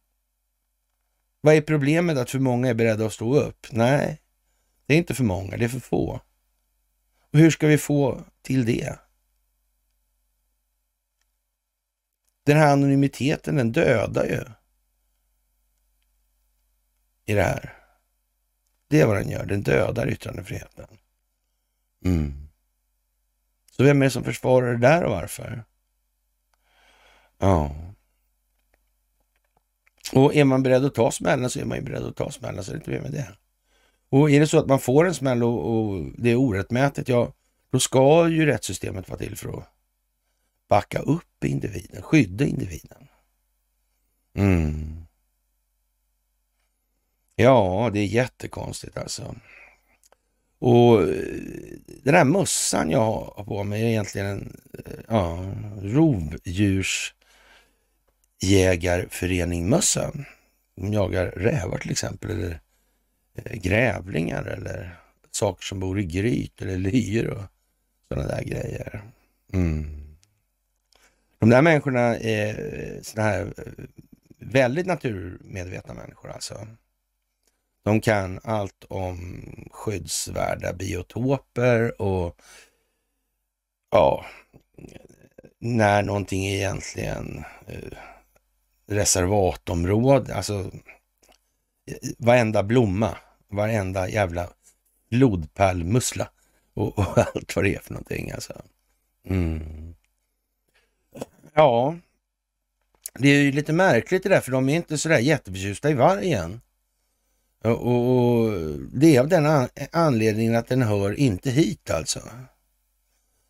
Vad är problemet att för många är beredda att stå upp? Nej, det är inte för många, det är för få. Och hur ska vi få till det? Den här anonymiteten, den dödar ju i det här. Det är vad den gör, den dödar yttrandefriheten. Mm. Så vem är det som försvarar det där och varför? Ja. Och är man beredd att ta smällen så är man ju beredd att ta smällen, så det är inte mer med det. Och är det så att man får en smäll och, och det är orättmätigt, ja, då ska ju rättssystemet vara till för att backa upp individen, skydda individen. Mm. Ja, det är jättekonstigt alltså. Och eh, den här mössan jag har på mig är egentligen en eh, ja, jägarförening mössen. De jagar rävar till exempel, eller eh, grävlingar eller saker som bor i gryt eller lyor och sådana där grejer. Mm. De där människorna är eh, sådana här eh, väldigt naturmedvetna människor alltså. De kan allt om skyddsvärda biotoper och ja, när någonting egentligen reservatområde, alltså varenda blomma, varenda jävla blodpärlmussla och, och, allt vad det är för någonting alltså. Mm. Ja, det är ju lite märkligt det där, för de är inte sådär jätteförtjusta i vargen. Och, och det är av den anledningen att den hör inte hit alltså.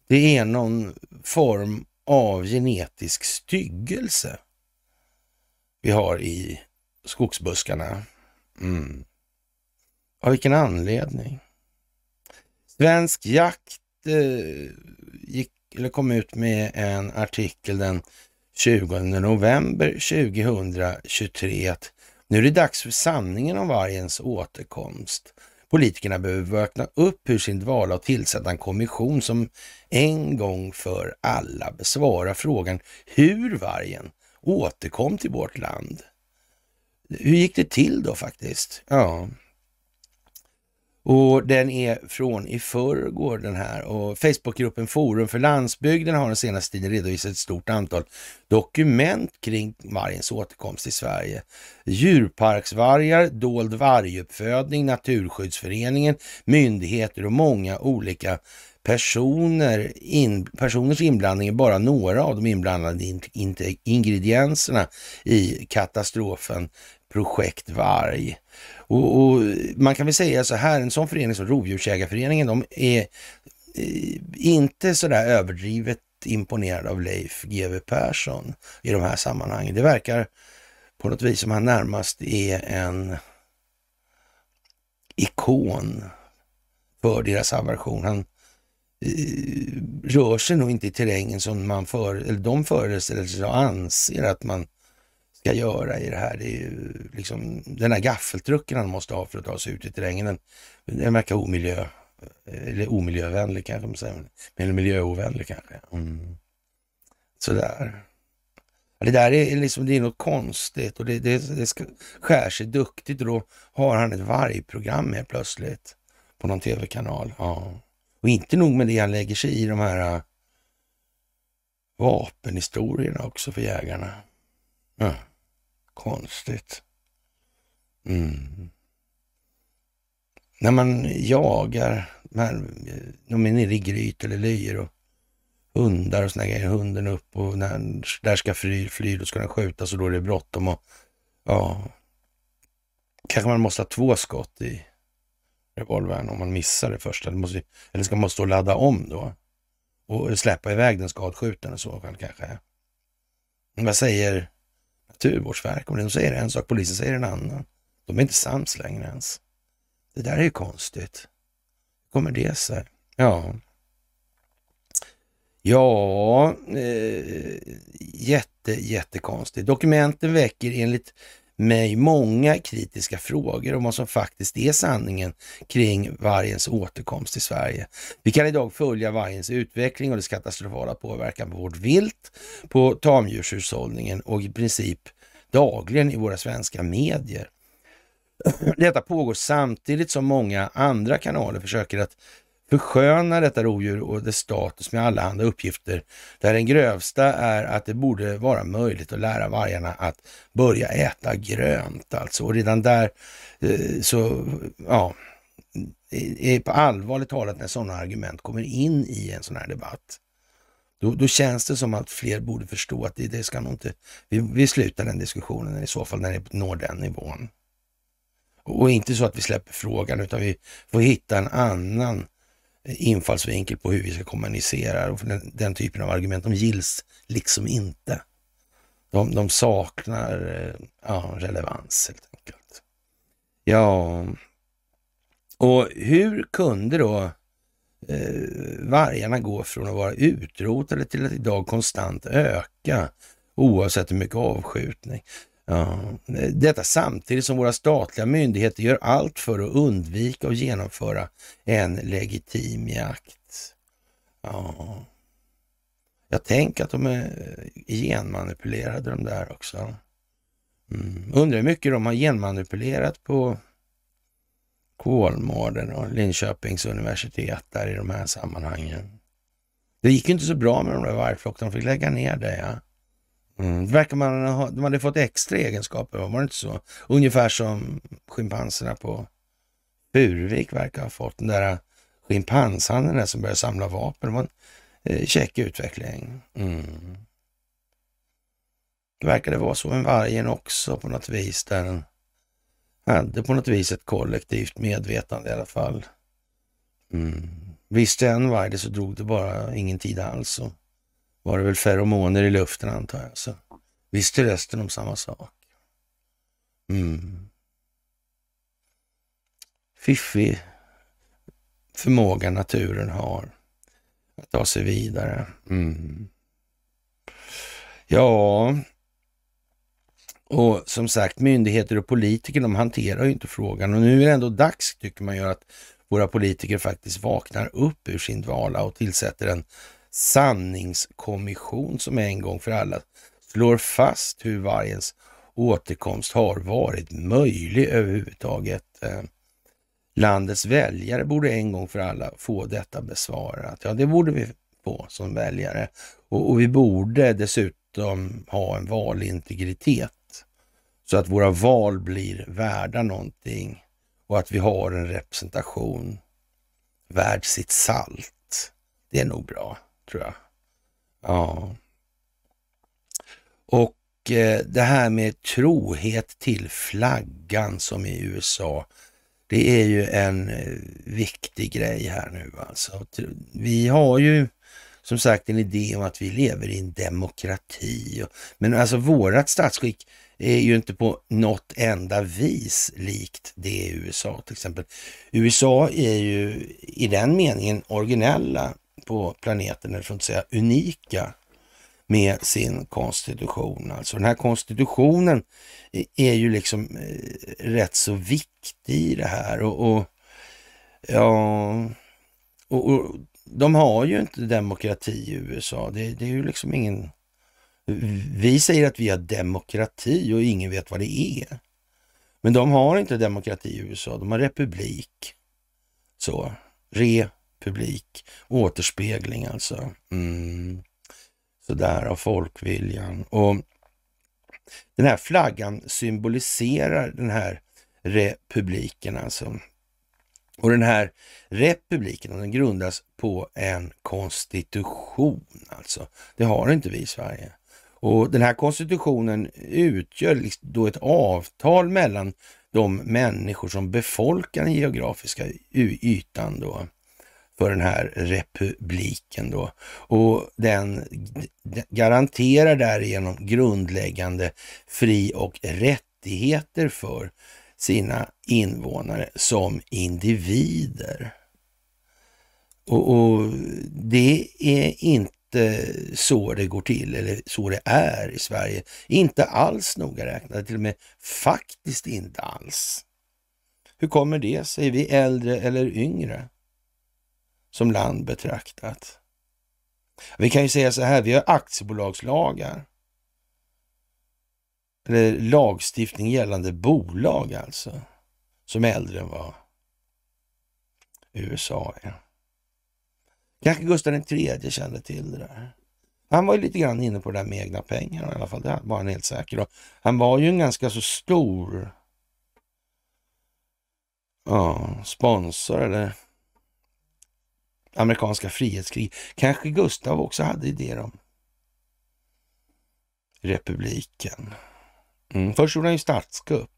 Det är någon form av genetisk styggelse vi har i skogsbuskarna. Mm. Av vilken anledning? Svensk Jakt eh, gick, eller kom ut med en artikel den 20 november 2023 att nu är det dags för sanningen om vargens återkomst. Politikerna behöver vakna upp ur sin dvala och tillsätta en kommission som en gång för alla besvarar frågan hur vargen återkom till vårt land. Hur gick det till då faktiskt? Ja. Och den är från i förrgår den här och Facebookgruppen Forum för landsbygden har den senaste tiden redovisat ett stort antal dokument kring vargens återkomst i Sverige. Djurparksvargar, dold varguppfödning, Naturskyddsföreningen, myndigheter och många olika personer, in, personers inblandning är bara några av de inblandade in, in, ingredienserna i katastrofen Projekt Varg. Och, och, man kan väl säga så här, en sån förening som Rovdjursägarföreningen, de är eh, inte sådär överdrivet imponerad av Leif GW Persson i de här sammanhangen. Det verkar på något vis som han närmast är en ikon för deras aversion. Han Eh, rör sig nog inte i terrängen som man för, eller de föreställer sig och anser att man ska göra i det här. Det är ju liksom den här gaffeltrucken han måste ha för att ta sig ut i terrängen. Den, den verkar omiljö, eller omiljövänlig kanske man säger, eller miljöovänlig kanske. Mm. Sådär. Det där är liksom, det är något konstigt och det, det, det ska, skär sig duktigt och då har han ett vargprogram med plötsligt på någon tv-kanal. Ja. Och inte nog med det, han lägger sig i de här äh, vapenhistorierna också för jägarna. Ja. Konstigt. Mm. När man jagar, man, de är nere i gryt eller lyor och hundar och såna grejer. Hunden upp och när där ska fly, fly, då ska den skjutas och då är det bråttom. Och, ja, kanske man måste ha två skott i revolvern om man missar det första. Det måste, eller ska man stå och ladda om då? Och släppa iväg den skadskjutande i så fall kanske. Vad säger Naturvårdsverket om det. De säger en sak, polisen säger en annan. De är inte sams längre ens. Det där är ju konstigt. Hur kommer det sig? Ja, ja eh, jätte, jättekonstigt. Dokumenten väcker enligt mig många kritiska frågor om vad som faktiskt är sanningen kring vargens återkomst till Sverige. Vi kan idag följa vargens utveckling och dess katastrofala påverkan på vårt vilt, på tamdjurshushållningen och i princip dagligen i våra svenska medier. Detta pågår samtidigt som många andra kanaler försöker att förskönar detta rovdjur och dess status med allehanda uppgifter, där den grövsta är att det borde vara möjligt att lära vargarna att börja äta grönt alltså. Och redan där eh, så, ja, är på allvarligt talat när sådana argument kommer in i en sån här debatt. Då, då, känns det som att fler borde förstå att det, det ska nog inte, vi, vi slutar den diskussionen i så fall när det når den nivån. Och, och inte så att vi släpper frågan utan vi får hitta en annan infallsvinkel på hur vi ska kommunicera. Och den, den typen av argument, de gills liksom inte. De, de saknar eh, ja, relevans helt enkelt. Ja, och hur kunde då eh, vargarna gå från att vara utrotade till att idag konstant öka oavsett hur mycket avskjutning? Ja, detta samtidigt som våra statliga myndigheter gör allt för att undvika och genomföra en legitim jakt. Ja. Jag tänker att de är eh, genmanipulerade de där också. Mm. Undrar hur mycket de har genmanipulerat på Kolmården och Linköpings universitet där i de här sammanhangen. Det gick inte så bra med de där vargflockarna, de fick lägga ner det. Ja. Mm. Det verkar man ha, de hade fått extra egenskaper, var det inte så? Ungefär som schimpanserna på Burvik verkar ha fått. Den där schimpanshandeln som började samla vapen. Det var en eh, käck utveckling. Mm. Det verkade vara så med vargen också på något vis. Där den hade på något vis ett kollektivt medvetande i alla fall. Mm. Visste en varg det så drog det bara ingen tid alls. Och var det väl feromoner i luften antar jag. Så visste resten om samma sak. Mm. Fiffig förmåga naturen har att ta sig vidare. Mm. Ja, och som sagt myndigheter och politiker de hanterar ju inte frågan och nu är det ändå dags tycker man ju att våra politiker faktiskt vaknar upp ur sin dvala och tillsätter en sanningskommission som en gång för alla slår fast hur vargens återkomst har varit möjlig överhuvudtaget. Eh, landets väljare borde en gång för alla få detta besvarat. Ja, det borde vi få som väljare. Och, och vi borde dessutom ha en valintegritet så att våra val blir värda någonting och att vi har en representation värd sitt salt. Det är nog bra, tror jag. Ja. Och eh, det här med trohet till flaggan som i USA, det är ju en eh, viktig grej här nu alltså. Vi har ju som sagt en idé om att vi lever i en demokrati. Men alltså vårat statsskick är ju inte på något enda vis likt det i USA till exempel. USA är ju i den meningen originella på planeten, eller för att inte säga unika med sin konstitution. Alltså den här konstitutionen är ju liksom eh, rätt så viktig i det här och, och ja, och, och, de har ju inte demokrati i USA. Det, det är ju liksom ingen vi säger att vi har demokrati och ingen vet vad det är. Men de har inte demokrati i USA, de har republik. Så, republik, återspegling alltså. Mm. Sådär av folkviljan. Och den här flaggan symboliserar den här republiken alltså. Och den här republiken, den grundas på en konstitution alltså. Det har inte vi i Sverige. Och den här konstitutionen utgör liksom då ett avtal mellan de människor som befolkar den geografiska ytan då för den här republiken då. Och den garanterar därigenom grundläggande fri och rättigheter för sina invånare som individer. Och, och det är inte så det går till eller så det är i Sverige. Inte alls noga räknat, till och med faktiskt inte alls. Hur kommer det sig? Är Vi äldre eller yngre som land betraktat? Vi kan ju säga så här, vi har aktiebolagslagar. Eller lagstiftning gällande bolag alltså, som äldre än vad USA är. Kanske Gustav III kände till det där. Han var ju lite grann inne på det där med egna pengar i alla fall. Det var han helt säker på. Han var ju en ganska så stor ja, sponsor eller amerikanska frihetskrig. Kanske Gustav också hade idéer om republiken. Mm. Först gjorde han ju statskupp.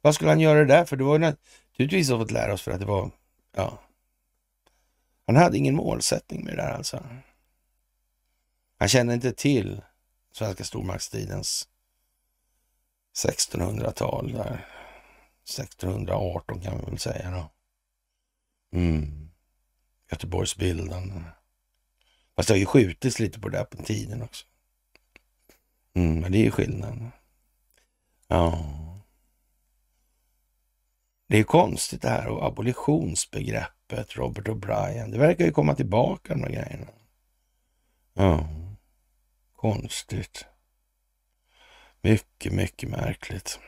Vad skulle han göra det där för? Det var ju naturligtvis fått lära oss för att det var ja, han hade ingen målsättning med det där alltså. Han kände inte till svenska stormaktstidens 1600-tal där. 1618 kan vi väl säga då. Mm. Göteborgsbilden. Fast det har ju skjutits lite på det där på tiden också. Mm, men det är ju skillnaden. Ja. Det är konstigt det här och abolitionsbegreppet Robert O'Brien. Det verkar ju komma tillbaka de grejerna. Ja, konstigt. Mycket, mycket märkligt.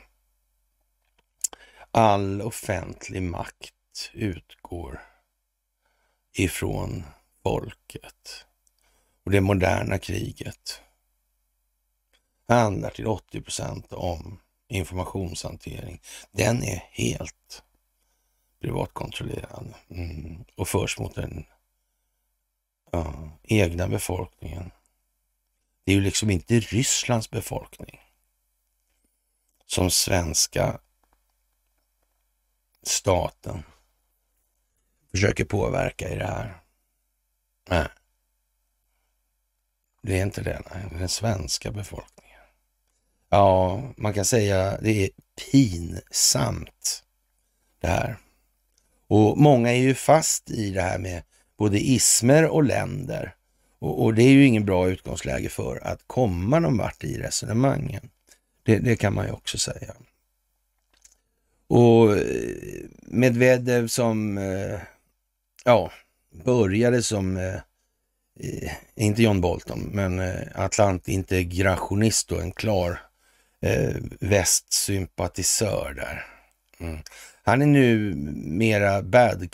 All offentlig makt utgår ifrån folket. Och det moderna kriget handlar till 80 procent om informationshantering. Den är helt privatkontrollerad mm. och förs mot den ja, egna befolkningen. Det är ju liksom inte Rysslands befolkning som svenska staten försöker påverka i det här. Nej. Det är inte det, nej. Den svenska befolkningen. Ja, man kan säga det är pinsamt det här. Och många är ju fast i det här med både ismer och länder. Och, och det är ju ingen bra utgångsläge för att komma någon vart i resonemangen. Det, det kan man ju också säga. Och eh, Medvedev som, eh, ja, började som, eh, eh, inte John Bolton, men eh, Atlantintegrationist och en klar eh, västsympatisör där. Mm. Han är nu mera bad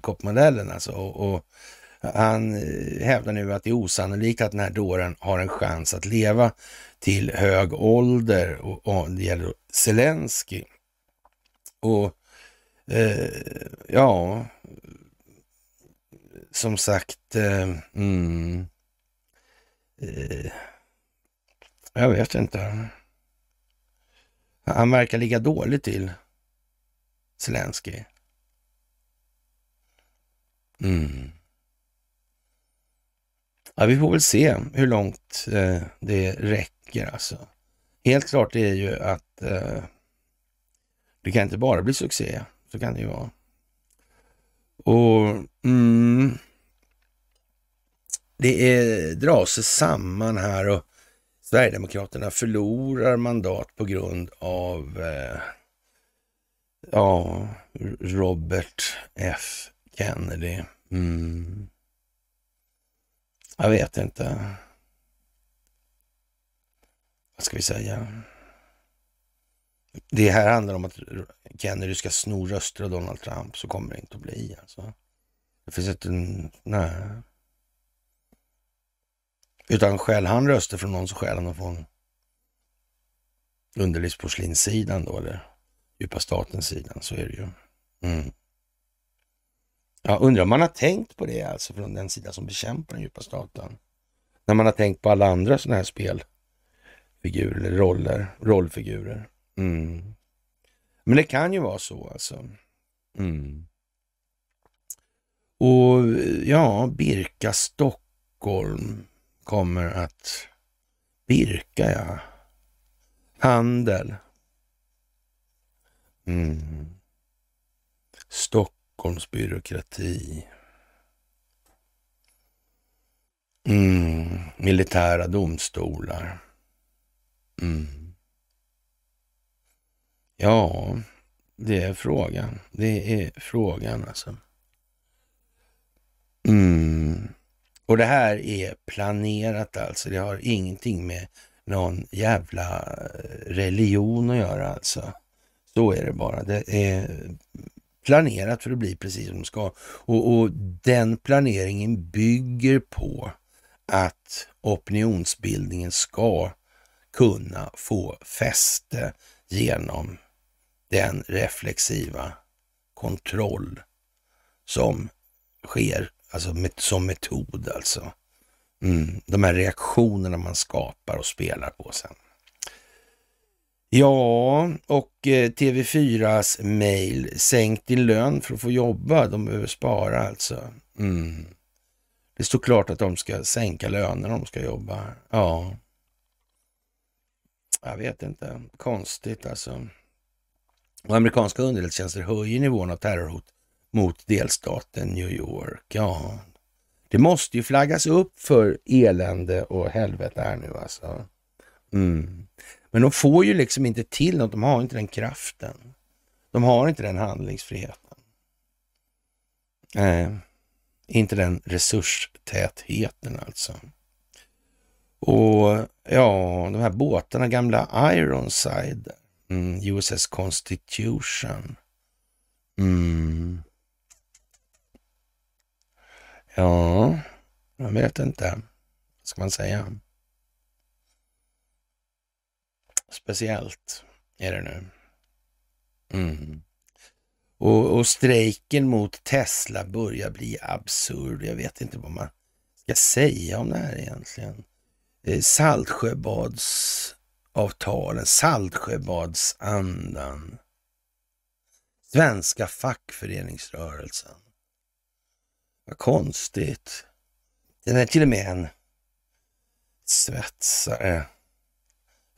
cop-modellen alltså. Och, och, han hävdar nu att det är osannolikt att den här dåren har en chans att leva till hög ålder och, och det gäller Zelensky. Och eh, ja, som sagt, eh, mm, eh, jag vet inte. Han verkar ligga dåligt till, Zelensky. Mm. Ja, vi får väl se hur långt eh, det räcker alltså. Helt klart är ju att eh, det kan inte bara bli succé. Så kan det ju vara. Och mm, det är, drar sig samman här och Sverigedemokraterna förlorar mandat på grund av eh, ja, Robert F Kennedy. Mm. Jag vet inte. Vad ska vi säga? Det här handlar om att Kennedy ska sno röster av Donald Trump, så kommer det inte att bli. Alltså. Det finns inte. Nej. Utan skäl han röster från någon så skäl han från underlivsporslinssidan då, eller djupa statens sidan, så är det ju. Mm. Jag undrar om man har tänkt på det alltså från den sida som bekämpar den djupa staten. När man har tänkt på alla andra sådana här spelfigurer, eller roller, rollfigurer. Mm. Men det kan ju vara så alltså. Mm. Och ja, Birka Stockholm kommer att... Birka ja. Handel. Mm. Stockholms byråkrati. Mm. Militära domstolar. Mm. Ja, det är frågan. Det är frågan alltså. Mm. Och det här är planerat alltså. Det har ingenting med någon jävla eh, religion att göra alltså. Så är det bara. Det är planerat för att bli precis som det ska. Och, och den planeringen bygger på att opinionsbildningen ska kunna få fäste genom den reflexiva kontroll som sker, alltså som metod alltså. Mm, de här reaktionerna man skapar och spelar på sen. Ja, och eh, TV4s mail. Sänk din lön för att få jobba. De behöver spara alltså. Mm. Det står klart att de ska sänka löner om de ska jobba. Ja. Jag vet inte. Konstigt alltså. Och amerikanska underrättelsetjänster höjer nivån av terrorhot mot delstaten New York. Ja, det måste ju flaggas upp för elände och helvete här nu alltså. Mm. Men de får ju liksom inte till något, de har inte den kraften. De har inte den handlingsfriheten. Nej, inte den resurstätheten alltså. Och ja, de här båtarna, gamla Ironside, mm, USS Constitution. Mm. Ja, jag vet inte. Vad ska man säga? Speciellt är det nu. Mm. Och, och strejken mot Tesla börjar bli absurd. Jag vet inte vad man ska säga om det här egentligen. Eh, Saltsjöbads av talen, Saltsjöbadsandan. Svenska fackföreningsrörelsen. Vad konstigt. Den är till och med en svetsare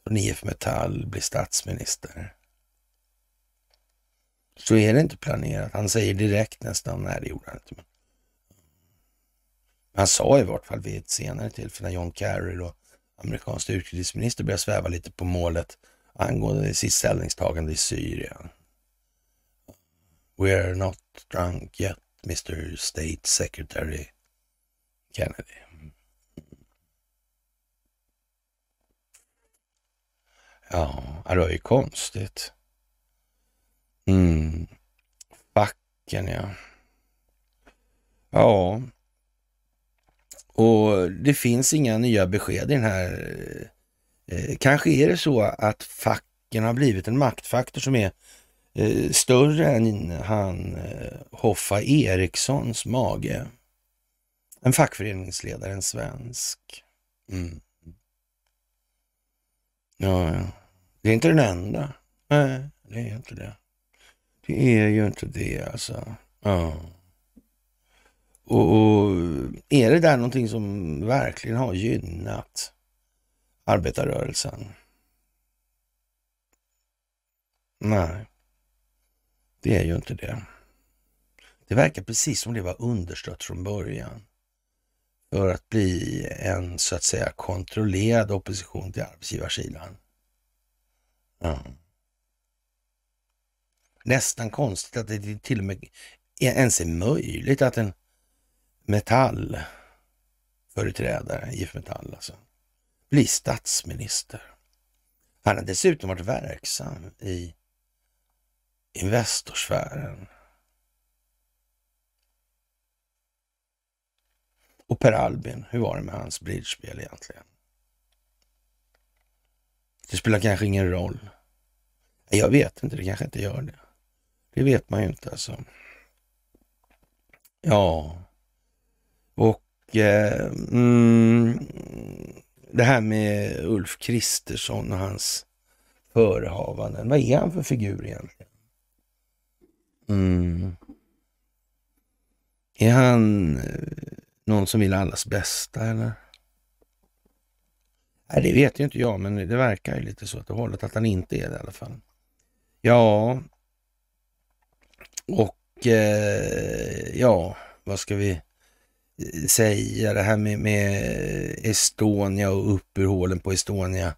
från IF Metall blir statsminister. Så är det inte planerat. Han säger direkt nästan, nej det gjorde han inte. Men han sa i vart fall vid ett senare tillfälle när John Kerry, och amerikansk utrikesminister, börjar sväva lite på målet angående sitt ställningstagande i Syrien. We are not drunk yet, Mr State Secretary Kennedy. Ja, det var ju konstigt. Mm. Facken, ja. Ja. Och det finns inga nya besked i den här. Eh, kanske är det så att facken har blivit en maktfaktor som är eh, större än han eh, Hoffa Erikssons mage. En fackföreningsledare, en svensk. Mm. Ja, det är inte den enda. Nej, det är inte det. Det är ju inte det alltså. Ja. Och, och, är det där någonting som verkligen har gynnat arbetarrörelsen? Nej, det är ju inte det. Det verkar precis som det var understött från början för att bli en så att säga kontrollerad opposition till arbetsgivarsidan. Ja. Nästan konstigt att det till och med ens är möjligt att en Metall-företrädare, IF Metall alltså, Bli statsminister. Han har dessutom varit verksam i Investorsfären. Och Per Albin, hur var det med hans bridgespel egentligen? Det spelar kanske ingen roll. Jag vet inte, det kanske inte gör det. Det vet man ju inte alltså. Ja, och eh, mm, det här med Ulf Kristersson och hans förehavanden. Vad är han för figur egentligen? Mm. Är han eh, någon som vill allas bästa eller? Nej, det vet ju inte jag, men det verkar ju lite så att det hållet att han inte är det i alla fall. Ja, och eh, ja, vad ska vi säga? Det här med, med Estonia och upp ur hålen på Estonia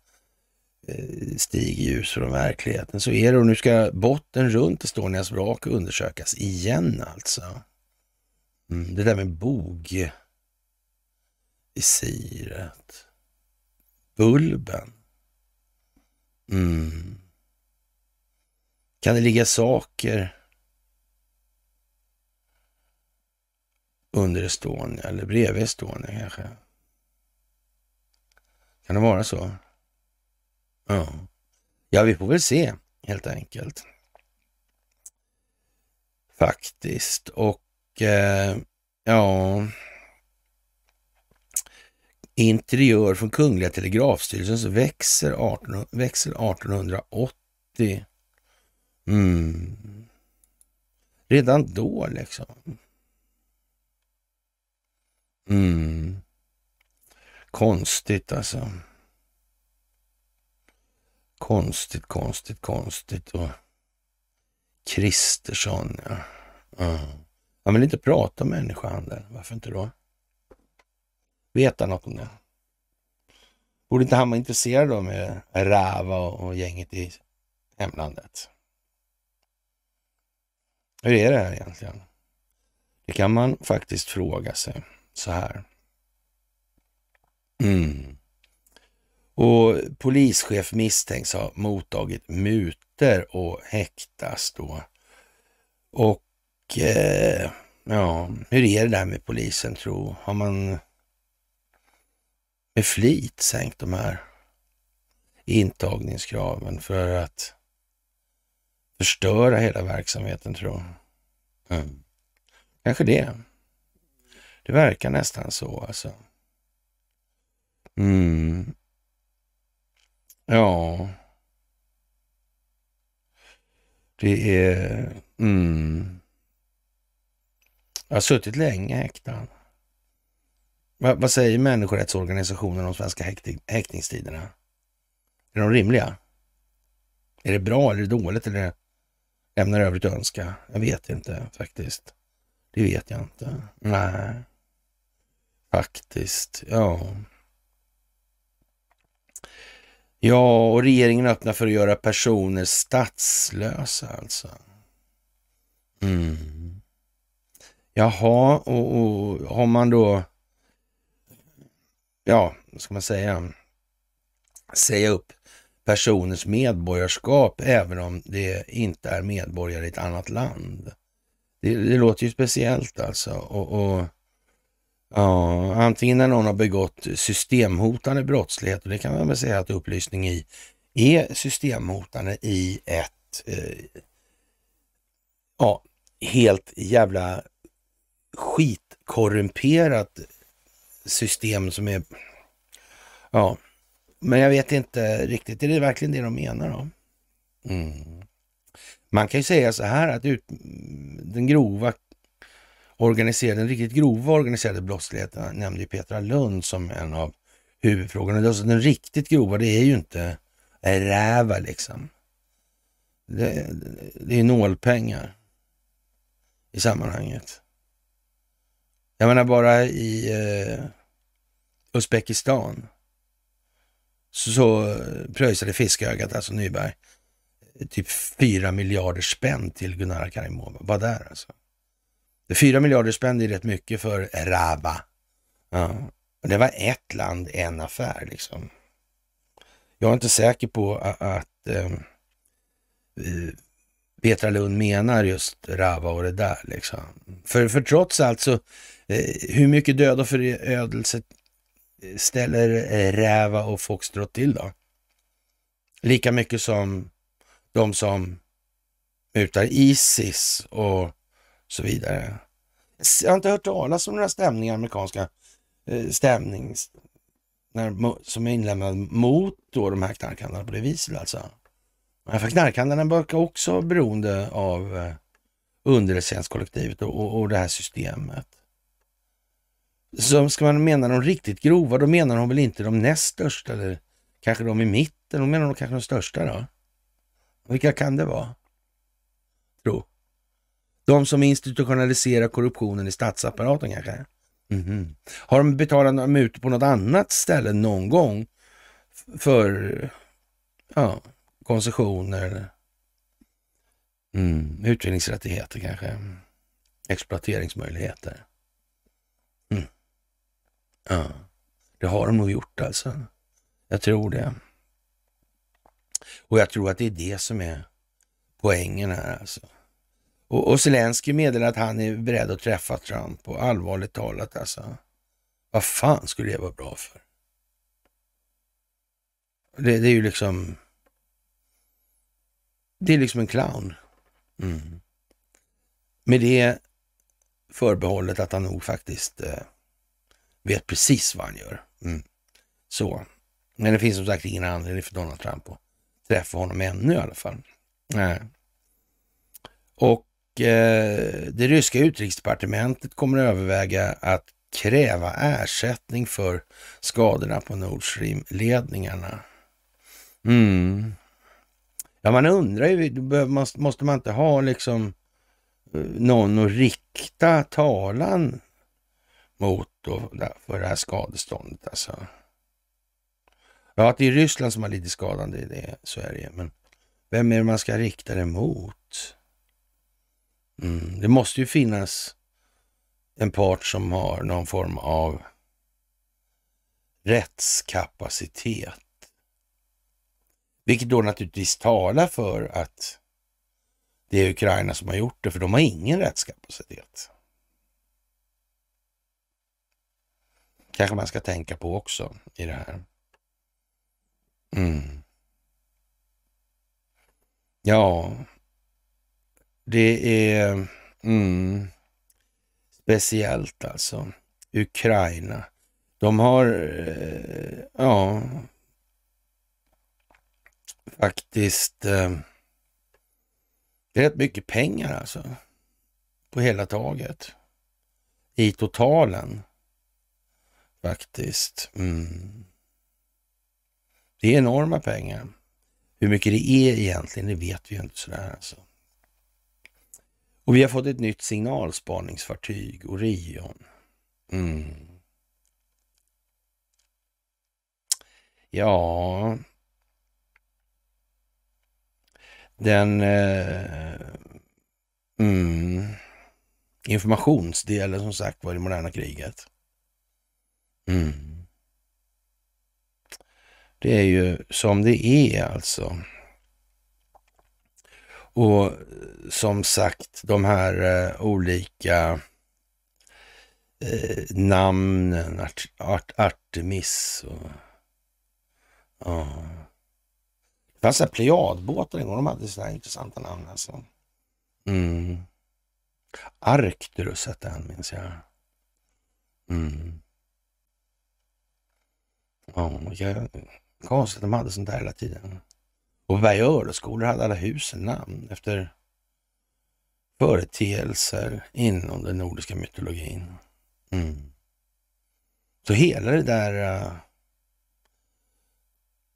eh, stiger ljus från verkligheten. Så är det och nu ska botten runt Estonias vrak undersökas igen alltså. Mm, det där med bog visiret. Bulben. Mm. Kan det ligga saker under Estonia eller bredvid Estonia kanske? Kan det vara så? Ja. Ja, vi får väl se helt enkelt. Faktiskt. Och eh, ja, interiör från Kungliga Telegrafstyrelsen så växer, 18, växer 1880. Mm. Redan då liksom. Mm. Konstigt alltså. Konstigt, konstigt, konstigt. Och Kristersson, ja. ja. Han vill inte prata om människohandel. Varför inte då? Veta något om det. Borde inte han vara intresserad då med Rava och gänget i hemlandet? Hur är det här egentligen? Det kan man faktiskt fråga sig så här. Mm. Och polischef misstänks ha mottagit muter och häktas då. Och eh, ja, hur är det där med polisen tro? Har man med flit sänkt de här intagningskraven för att förstöra hela verksamheten tror jag. Mm. Kanske det. Det verkar nästan så alltså. Mm. Ja. Det är... Mm. Jag har suttit länge häktad. Va, vad säger människorättsorganisationen om svenska häkting, häktningstiderna? Är de rimliga? Är det bra eller dåligt eller lämnar övrigt att önska? Jag vet inte faktiskt. Det vet jag inte. Nej, faktiskt. Ja. Ja, och regeringen öppnar för att göra personer statslösa alltså. Mm. Jaha, och, och har man då ja, vad ska man säga, säga upp personers medborgarskap även om det inte är medborgare i ett annat land. Det, det låter ju speciellt alltså. Och, och, ja, antingen när någon har begått systemhotande brottslighet, och det kan man väl säga att upplysning i är systemhotande i ett eh, ja, helt jävla skitkorrumperat system som är, ja, men jag vet inte riktigt, är det verkligen det de menar då? Mm. Man kan ju säga så här att ut, den grova organiserade, den riktigt grova organiserade brottsligheten nämnde ju Petra Lund som en av huvudfrågorna. Alltså den riktigt grova, det är ju inte rävar liksom. Det, det är nålpengar i sammanhanget. Jag menar bara i eh, Uzbekistan så, så pröjsade fiskögat, alltså Nyberg, typ fyra miljarder spänn till Gunnar Karimova. Bara där alltså. Fyra miljarder spänn är rätt mycket för Raba. Ja. Det var ett land, en affär liksom. Jag är inte säker på att, att äh, Petra Lund menar just Rava och det där liksom. För, för trots allt så, eh, hur mycket död och förödelse eh, ställer eh, Räva och Foxtrot till då? Lika mycket som de som mutar Isis och så vidare. Jag har inte hört talas om några stämningar, amerikanska eh, stämnings när, som är inlämnade mot då de här knarkhandlarna på det viset alltså. Men för knarkhandlarna verkar också beroende av eh, underrättelsetjänstkollektivet och, och, och det här systemet. Så ska man mena de riktigt grova, då menar de väl inte de näst största eller kanske de i mitten, Hon menar de kanske de största då? Vilka kan det vara? Tro. De som institutionaliserar korruptionen i statsapparaten kanske? Mm -hmm. Har de betalat mutor på något annat ställe någon gång för ja, koncessioner eller mm, utvinningsrättigheter kanske? Exploateringsmöjligheter? Mm. Ja, det har de nog gjort alltså. Jag tror det. Och jag tror att det är det som är poängen här alltså. Och, och Zelensky meddelar att han är beredd att träffa Trump och allvarligt talat alltså. Vad fan skulle det vara bra för? Det, det är ju liksom... Det är liksom en clown. Mm. Med det förbehållet att han nog faktiskt eh, vet precis vad han gör. Mm. Så. Men det finns som sagt ingen anledning för Donald Trump att träffa honom ännu i alla fall. Nej. Och Eh, det ryska utrikesdepartementet kommer att överväga att kräva ersättning för skadorna på Nord Stream-ledningarna. Mm. Ja, man undrar ju, måste man inte ha liksom eh, någon att rikta talan mot då för det här skadeståndet alltså. Ja, att det är Ryssland som har lidit skadan, det är det, så är det Men vem är det man ska rikta det mot? Mm, det måste ju finnas en part som har någon form av rättskapacitet. Vilket då naturligtvis talar för att det är Ukraina som har gjort det, för de har ingen rättskapacitet. kanske man ska tänka på också i det här. Mm. Ja, det är mm, speciellt alltså. Ukraina. De har, eh, ja, faktiskt eh, rätt mycket pengar alltså. På hela taget. I totalen. Faktiskt. Mm. Det är enorma pengar. Hur mycket det är egentligen, det vet vi ju inte sådär alltså. Och vi har fått ett nytt signalspaningsfartyg, Orion. Mm. Ja, den eh, mm, informationsdelen som sagt var i det moderna kriget. Mm. Det är ju som det är alltså. Och som sagt, de här eh, olika eh, namnen, Art, Art, Artemis och ja. Det fanns plejadbåtar en gång, de hade sådana intressanta namn alltså. Mm. Arcturus hette han, minns jag. Mm. Ja, konstigt att de hade sånt där hela tiden. Och på varje öreskolor hade alla husen namn efter företeelser inom den nordiska mytologin. Mm. Så hela det där, uh,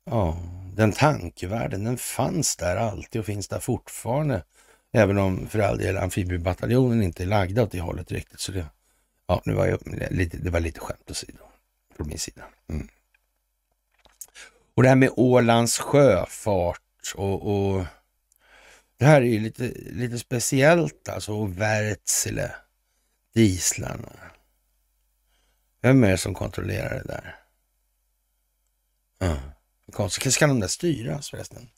ja, den tankevärlden, den fanns där alltid och finns där fortfarande. Även om för all del amfibiebataljonen inte är lagda åt det hållet riktigt. Så det, ja, nu var jag lite, det var lite skämt åsido från min sida. Mm. Och det här med Ålands sjöfart och, och det här är ju lite, lite speciellt alltså. Och Wärtsilä, dieslarna. Vem är det som kontrollerar det där? Ja. Konstigt. Ska de där styras förresten?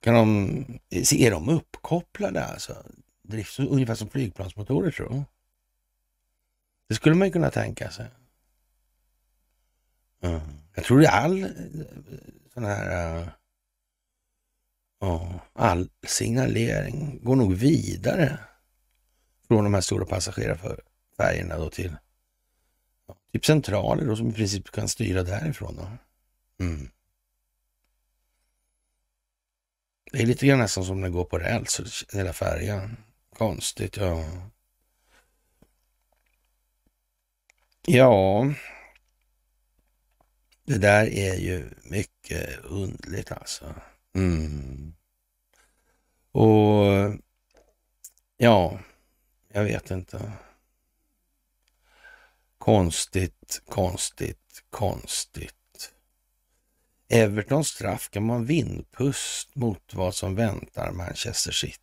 Kan de, är de uppkopplade alltså? Drift, ungefär som flygplansmotorer tror jag. Det skulle man ju kunna tänka sig. Mm. Jag tror det är all sån här uh, all signalering går nog vidare från de här stora passagerarfärjorna då till ja, typ centraler då som i princip kan styra därifrån. Då. Mm. Det är lite grann nästan som när det går på räls, hela färjan. Konstigt, ja. Ja, det där är ju mycket undligt alltså. Mm. Och ja, jag vet inte. Konstigt, konstigt, konstigt. Evertons straff kan vara en vindpust mot vad som väntar Manchester City.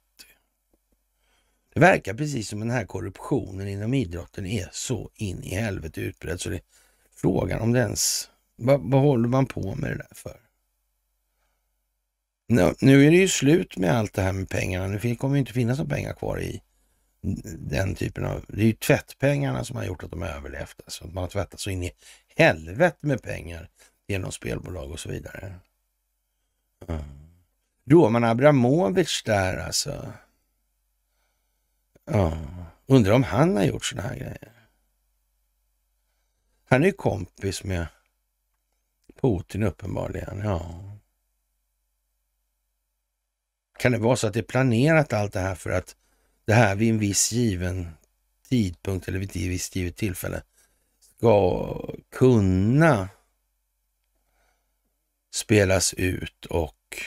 Det verkar precis som den här korruptionen inom idrotten är så in i helvete utbredd så det är frågan om det ens vad, vad håller man på med det där för? Nu är det ju slut med allt det här med pengarna. Nu kommer ju inte finnas några pengar kvar i den typen av... Det är ju tvättpengarna som har gjort att de har överlevt. Alltså, man har tvättat så in i helvete med pengar genom spelbolag och så vidare. Mm. Roman Abramovic där alltså. Ja, undrar om han har gjort sådana här grejer. Han är ju kompis med Putin uppenbarligen, ja. Kan det vara så att det är planerat allt det här för att det här vid en viss given tidpunkt eller vid ett visst givet tillfälle ska kunna spelas ut och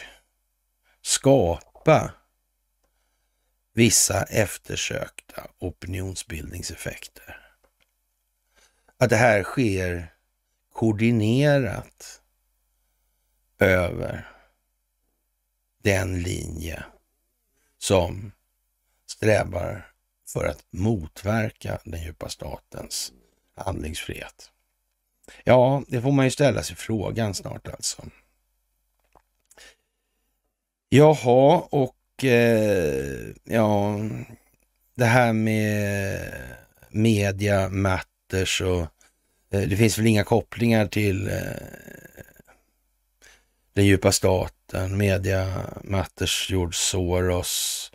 skapa vissa eftersökta opinionsbildningseffekter. Att det här sker koordinerat över den linje som strävar för att motverka den djupa statens handlingsfrihet. Ja, det får man ju ställa sig frågan snart alltså. Jaha, och eh, ja, det här med media matters och Eh, det finns väl inga kopplingar till eh, den djupa staten, media, Matters, George Soros,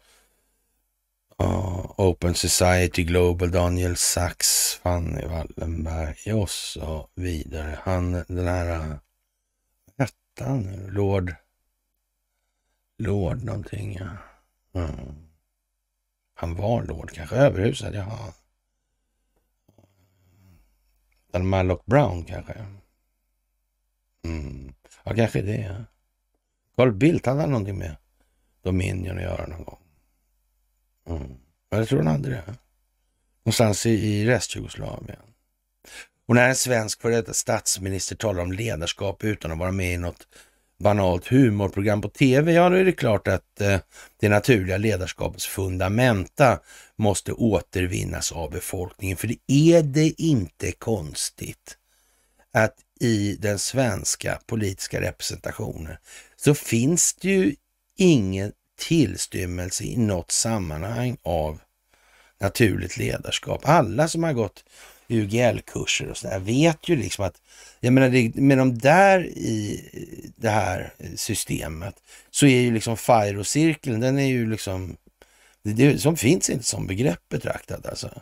Open Society Global, Daniel Sachs, Fanny Wallenberg och så vidare. Han, den här, eh, vad hette han? Lord, Lord någonting, ja. Mm. Han var Lord kanske, överhusad, jaha. Utan Mallock Brown kanske? Mm. Ja, kanske det. Carl Bildt hade någonting med Dominion att göra någon gång. Mm. Jag tror han hade det. Någonstans i, i restjugoslavien. Och när en svensk före detta statsminister talar om ledarskap utan att vara med i något banalt humorprogram på tv, ja då är det klart att eh, det naturliga ledarskapets fundamenta måste återvinnas av befolkningen. För det är det inte konstigt att i den svenska politiska representationen så finns det ju ingen tillstymmelse i något sammanhang av naturligt ledarskap. Alla som har gått UGL-kurser och sådär vet ju liksom att, jag menar det, med de där i det här systemet så är ju liksom FIRO-cirkeln, den är ju liksom, det, det som finns inte som begrepp betraktat alltså.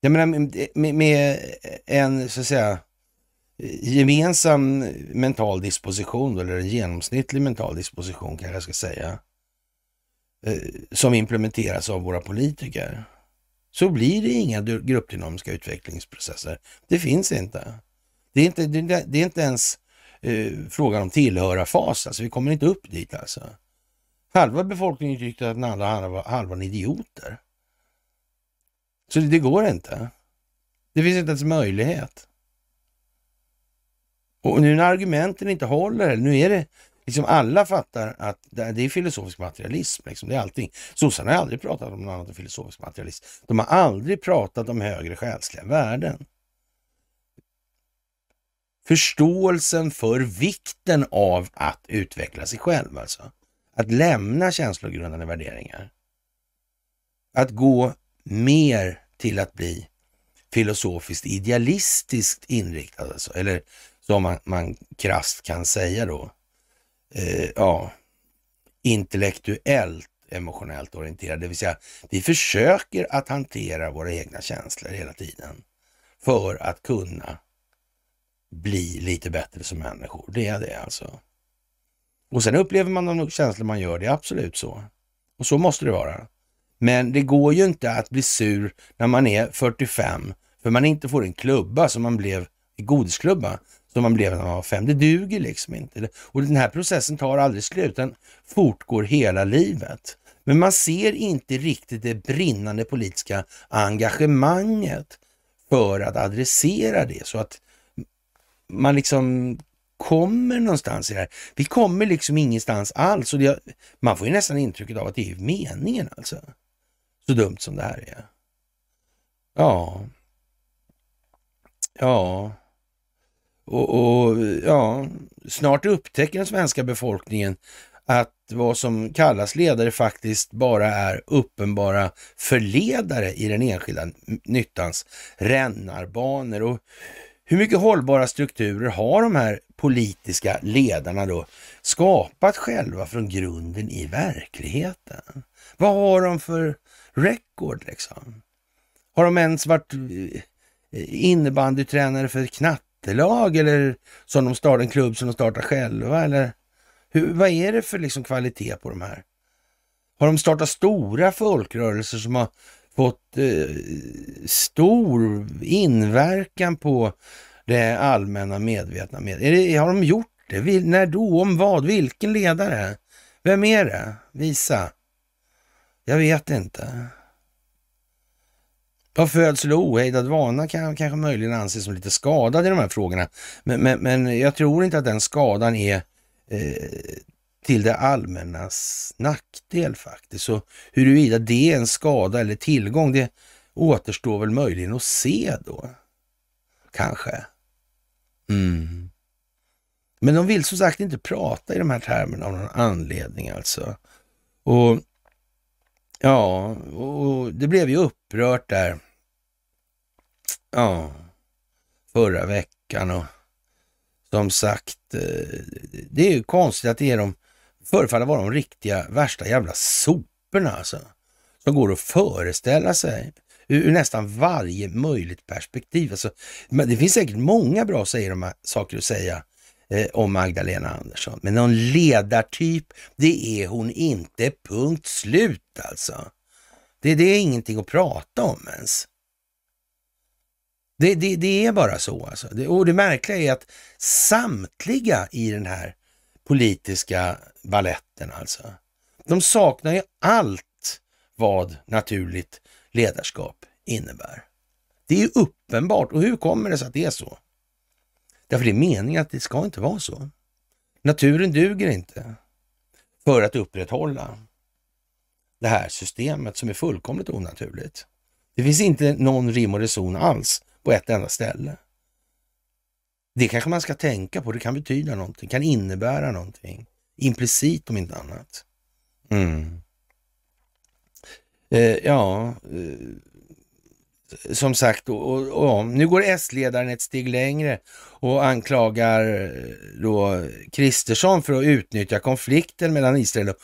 Jag menar med, med en så att säga gemensam mental disposition, eller en genomsnittlig mental disposition kanske jag ska säga, eh, som implementeras av våra politiker, så blir det inga gruppdynamiska utvecklingsprocesser. Det finns inte. Det är inte, det är inte ens eh, frågan om tillhörarfas, alltså vi kommer inte upp dit alltså. Halva befolkningen tyckte att den andra halvan var idioter. Så det, det går inte. Det finns inte ens möjlighet. Och nu när argumenten inte håller, nu är det liksom alla fattar att det är filosofisk materialism. Liksom. Det är allting. Sossarna har aldrig pratat om något annat än filosofisk materialism. De har aldrig pratat om högre själsliga värden. Förståelsen för vikten av att utveckla sig själv alltså. Att lämna känslogrundande värderingar. Att gå mer till att bli filosofiskt idealistiskt inriktad, alltså. eller som man, man krast kan säga då, eh, ja, intellektuellt emotionellt orienterad. Det vill säga, vi försöker att hantera våra egna känslor hela tiden för att kunna bli lite bättre som människor. Det är det alltså. Och sen upplever man de känslor man gör, det är absolut så. Och så måste det vara. Men det går ju inte att bli sur när man är 45 för man inte får en klubba som man blev i godisklubba som man blev när man var fem. Det duger liksom inte. Och den här processen tar aldrig slut, den fortgår hela livet. Men man ser inte riktigt det brinnande politiska engagemanget för att adressera det så att man liksom kommer någonstans i det här. Vi kommer liksom ingenstans alls och det, man får ju nästan intrycket av att det är meningen alltså. Så dumt som det här är. Ja. Ja. Och, och, ja, snart upptäcker den svenska befolkningen att vad som kallas ledare faktiskt bara är uppenbara förledare i den enskilda nyttans rännarbanor. Och hur mycket hållbara strukturer har de här politiska ledarna då skapat själva från grunden i verkligheten? Vad har de för record liksom? Har de ens varit eh, innebandytränare för ett knattelag eller som de startar en klubb som de startar själva? Eller hur, vad är det för liksom kvalitet på de här? Har de startat stora folkrörelser som har fått eh, stor inverkan på det allmänna medvetna med. Är det, har de gjort det? Vil, när då? Om vad? Vilken ledare? Vem är det? Visa. Jag vet inte. Av födsel och ohejdad vana kan kanske möjligen anses som lite skadad i de här frågorna. Men, men, men jag tror inte att den skadan är eh, till det allmännas nackdel faktiskt. Så huruvida det är en skada eller tillgång, det återstår väl möjligen att se då. Kanske. Mm. Men de vill som sagt inte prata i de här termerna av någon anledning alltså. Och ja, och det blev ju upprört där. Ja, förra veckan och som sagt, eh, det är ju konstigt att det är de, förefaller vara de riktiga värsta jävla soporna alltså. Som går att föreställa sig ur nästan varje möjligt perspektiv. Alltså, det finns säkert många bra säger de saker att säga eh, om Magdalena Andersson, men någon ledartyp, det är hon inte, punkt slut alltså. Det, det är ingenting att prata om ens. Det, det, det är bara så alltså. Det, och det märkliga är att samtliga i den här politiska balletten alltså, de saknar ju allt vad naturligt ledarskap innebär. Det är uppenbart. Och hur kommer det sig att det är så? Därför det är meningen att det ska inte vara så. Naturen duger inte för att upprätthålla det här systemet som är fullkomligt onaturligt. Det finns inte någon rim och reson alls på ett enda ställe. Det kanske man ska tänka på. Det kan betyda någonting, kan innebära någonting. Implicit om inte annat. Mm. Eh, ja, eh, som sagt, och, och, och, nu går S-ledaren ett steg längre och anklagar eh, då Kristersson för att utnyttja konflikten mellan Israel och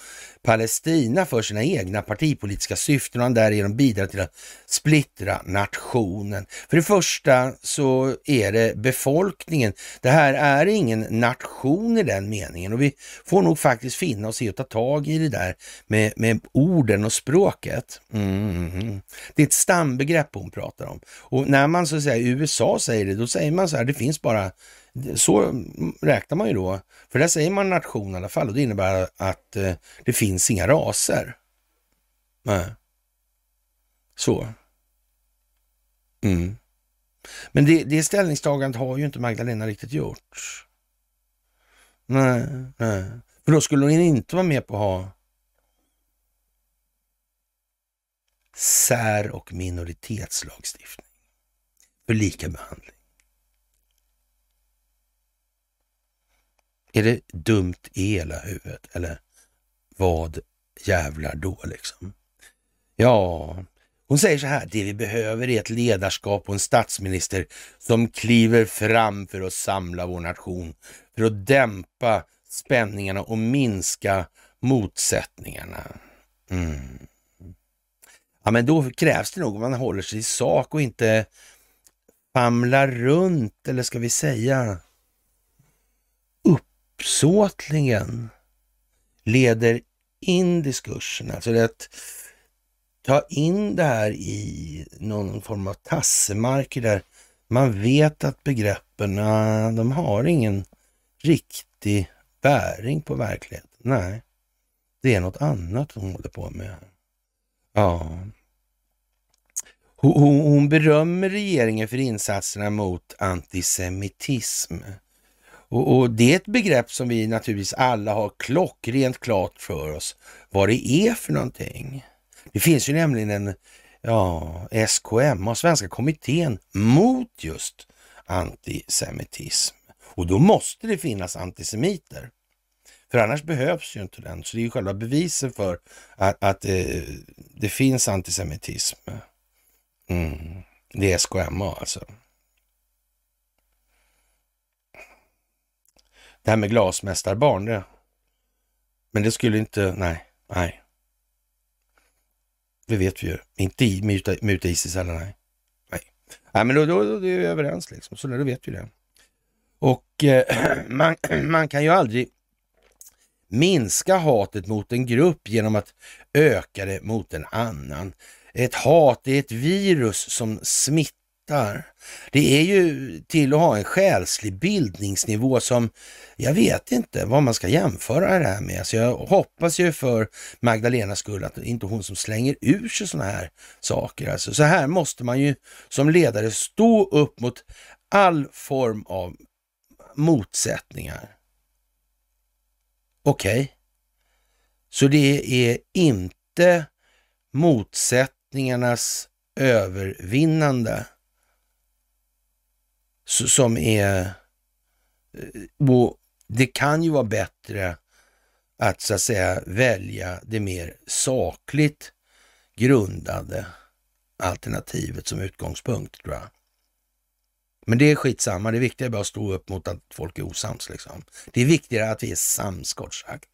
Palestina för sina egna partipolitiska syften och han därigenom bidrar till att splittra nationen. För det första så är det befolkningen. Det här är ingen nation i den meningen och vi får nog faktiskt finna oss i att ta tag i det där med, med orden och språket. Mm. Det är ett stambegrepp hon pratar om. Och när man så att säga i USA säger det, då säger man så här, det finns bara så räknar man ju då, för där säger man nation i alla fall och det innebär att eh, det finns inga raser. Nej. Så. Mm. Men det, det ställningstagandet har ju inte Magdalena riktigt gjort. Nej, nej. För då skulle hon inte vara med på att ha sär och minoritetslagstiftning för lika behandling. Är det dumt i hela huvudet? Eller vad jävlar då liksom? Ja, hon säger så här, det vi behöver är ett ledarskap och en statsminister som kliver fram för att samla vår nation, för att dämpa spänningarna och minska motsättningarna. Mm. Ja, men då krävs det nog att man håller sig i sak och inte famlar runt, eller ska vi säga uppsåtligen leder in diskursen, alltså det att ta in det här i någon form av tassemarker där man vet att begreppen, ah, de har ingen riktig bäring på verkligheten. Nej, det är något annat hon håller på med. Ja. Hon, hon berömmer regeringen för insatserna mot antisemitism. Och, och, det är ett begrepp som vi naturligtvis alla har klockrent klart för oss vad det är för någonting. Det finns ju nämligen en ja, SKM, Svenska kommittén mot just antisemitism. Och då måste det finnas antisemiter. För annars behövs ju inte den. Så det är ju själva beviset för att, att eh, det finns antisemitism. Mm. Det är SKMA alltså. Det här med glasmästarbarn, det, men det skulle inte, nej, nej. Det vet vi ju. Inte i muta, muta Isis eller nej. Nej, nej men då, då, då, är vi överens liksom, så då vet vi det. Och eh, man, man kan ju aldrig minska hatet mot en grupp genom att öka det mot en annan. Ett hat är ett virus som smittar fattar. Det är ju till att ha en själslig bildningsnivå som jag vet inte vad man ska jämföra det här med. Så jag hoppas ju för Magdalenas skull att det inte är hon som slänger ur sig sådana här saker. Alltså, så här måste man ju som ledare stå upp mot all form av motsättningar. Okej, okay. så det är inte motsättningarnas övervinnande som är... Eh, och det kan ju vara bättre att så att säga välja det mer sakligt grundade alternativet som utgångspunkt tror jag. Men det är skitsamma, det viktiga är bara att stå upp mot att folk är osams. Liksom. Det är viktigare att vi är sams kort sagt.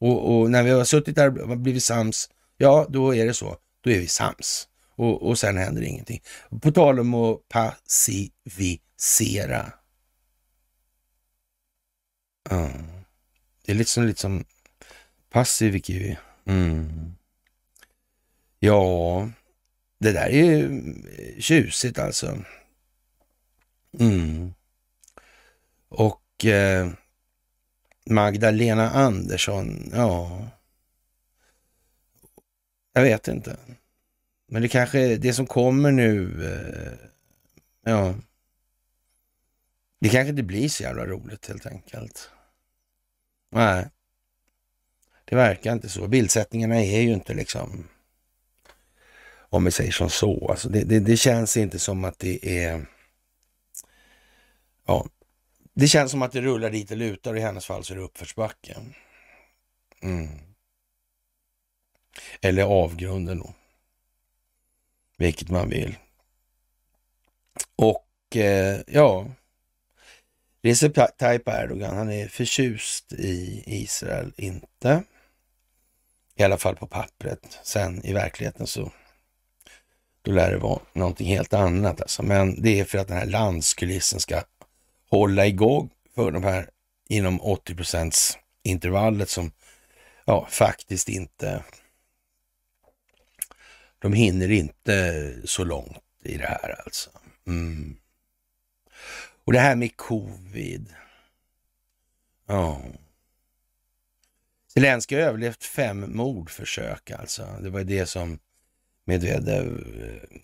Och, och, när vi har suttit där och blivit sams, ja då är det så, då är vi sams. Och, och sen händer ingenting. På tal om att passivisera Sera. Ja. Det är lite som, lite som passiv kiwi. Mm. Ja, det där är ju eh, tjusigt alltså. Mm. Och eh, Magdalena Andersson, ja. Jag vet inte. Men det kanske, det som kommer nu, eh, ja. Det kanske inte blir så jävla roligt helt enkelt. Nej, det verkar inte så. Bildsättningarna är ju inte liksom, om vi säger som så, alltså det, det, det känns inte som att det är, ja, Det känns som att det rullar dit och lutar och i hennes fall så är det uppförsbacke. Mm. Eller avgrunden då. Vilket man vill. Och eh, ja, Recep Tayyip Erdogan, han är förtjust i Israel, inte. I alla fall på pappret. Sen i verkligheten så då lär det vara någonting helt annat. Alltså. Men det är för att den här landskulissen ska hålla igång för de här inom 80 procents intervallet som ja, faktiskt inte de hinner inte så långt i det här alltså. Mm. Och det här med covid. Ja. Zelenskyj har överlevt fem mordförsök alltså. Det var det som Medvedev eh,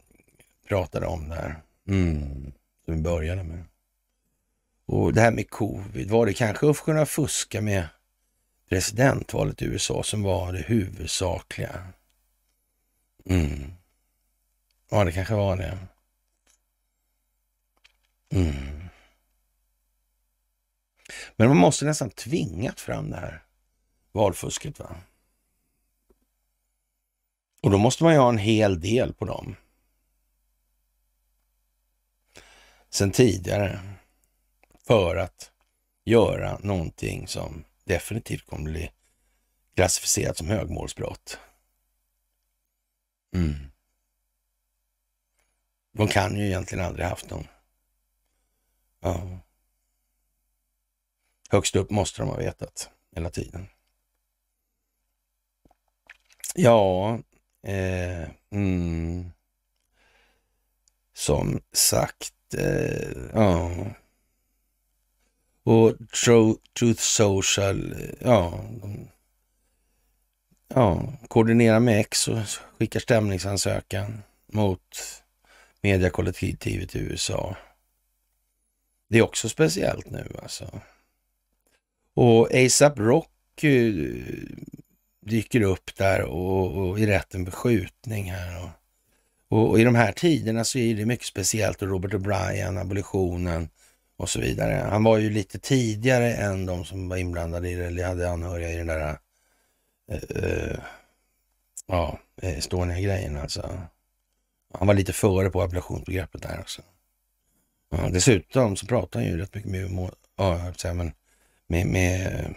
pratade om där. Mm. Som vi började med. Och det här med covid, var det kanske att kunna fuska med presidentvalet i USA som var det huvudsakliga? Mm. Ja, det kanske var det. Mm. Men man måste nästan tvingat fram det här valfusket. va? Och då måste man ju ha en hel del på dem. Sen tidigare. För att göra någonting som definitivt kommer bli klassificerat som högmålsbrott. Mm. De kan ju egentligen aldrig haft någon. Ja. Högst upp måste de ha vetat hela tiden. Ja, eh, mm. som sagt, eh, ja. Och Truth Social, eh, ja, de, ja, koordinerar med X och skickar stämningsansökan mot mediakollektivet i USA. Det är också speciellt nu alltså. Och ASAP Rock eh, dyker upp där och, och i rätten för skjutning här. Och, och, och, i de här tiderna så är det mycket speciellt och Robert O'Brien, abolitionen och så vidare. Han var ju lite tidigare än de som var inblandade i det, eller hade anhöriga i den där uh, uh, ja, Estonia-grejen alltså. Han var lite före på abolitionsbegreppet där också. Ja, dessutom så pratar han ju rätt mycket med, ja, men med, med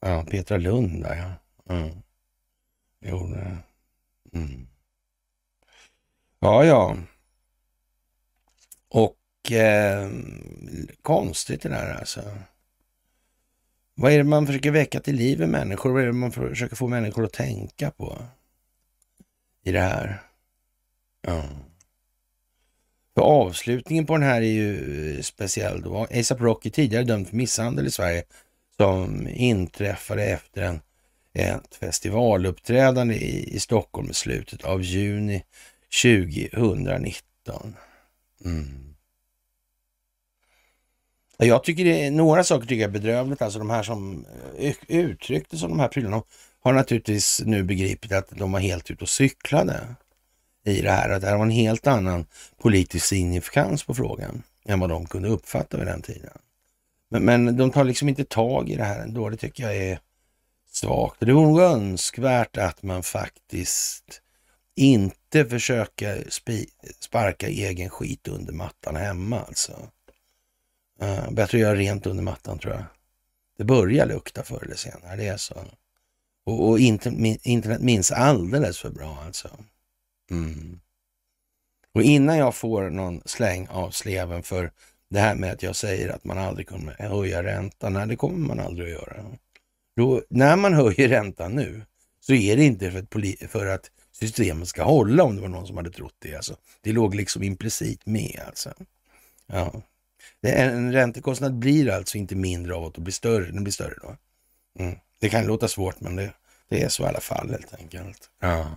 ja, Petra Lund där ja. Mm. Jo, det. Mm. Ja, ja. Och eh, konstigt det där alltså. Vad är det man försöker väcka till liv i människor? Vad är det man försöker få människor att tänka på i det här? Ja. För avslutningen på den här är ju eh, speciell. Då. ASAP Rocky tidigare dömd för misshandel i Sverige som inträffade efter en ett festivaluppträdande i, i Stockholm i slutet av juni 2019. Mm. Jag tycker det är, några saker tycker jag är bedrövligt. Alltså de här som eh, uttryckte som de här prylarna har naturligtvis nu begripit att de var helt ute och cyklade i det här. Att det här var en helt annan politisk signifikans på frågan än vad de kunde uppfatta vid den tiden. Men, men de tar liksom inte tag i det här ändå. Det tycker jag är svagt. Det vore önskvärt att man faktiskt inte försöker sparka egen skit under mattan hemma alltså. Uh, bättre att göra rent under mattan tror jag. Det börjar lukta förr eller senare, det är så. Och, och internet, internet minns alldeles för bra alltså. Mm. Och innan jag får någon släng av sleven för det här med att jag säger att man aldrig kommer höja räntan, nej det kommer man aldrig att göra. Då, när man höjer räntan nu så är det inte för att, för att systemet ska hålla om det var någon som hade trott det. Alltså. Det låg liksom implicit med alltså. Ja. En räntekostnad blir alltså inte mindre av att blir större. Den blir större då. Mm. Det kan låta svårt men det, det, är så i alla fall helt enkelt. Ja.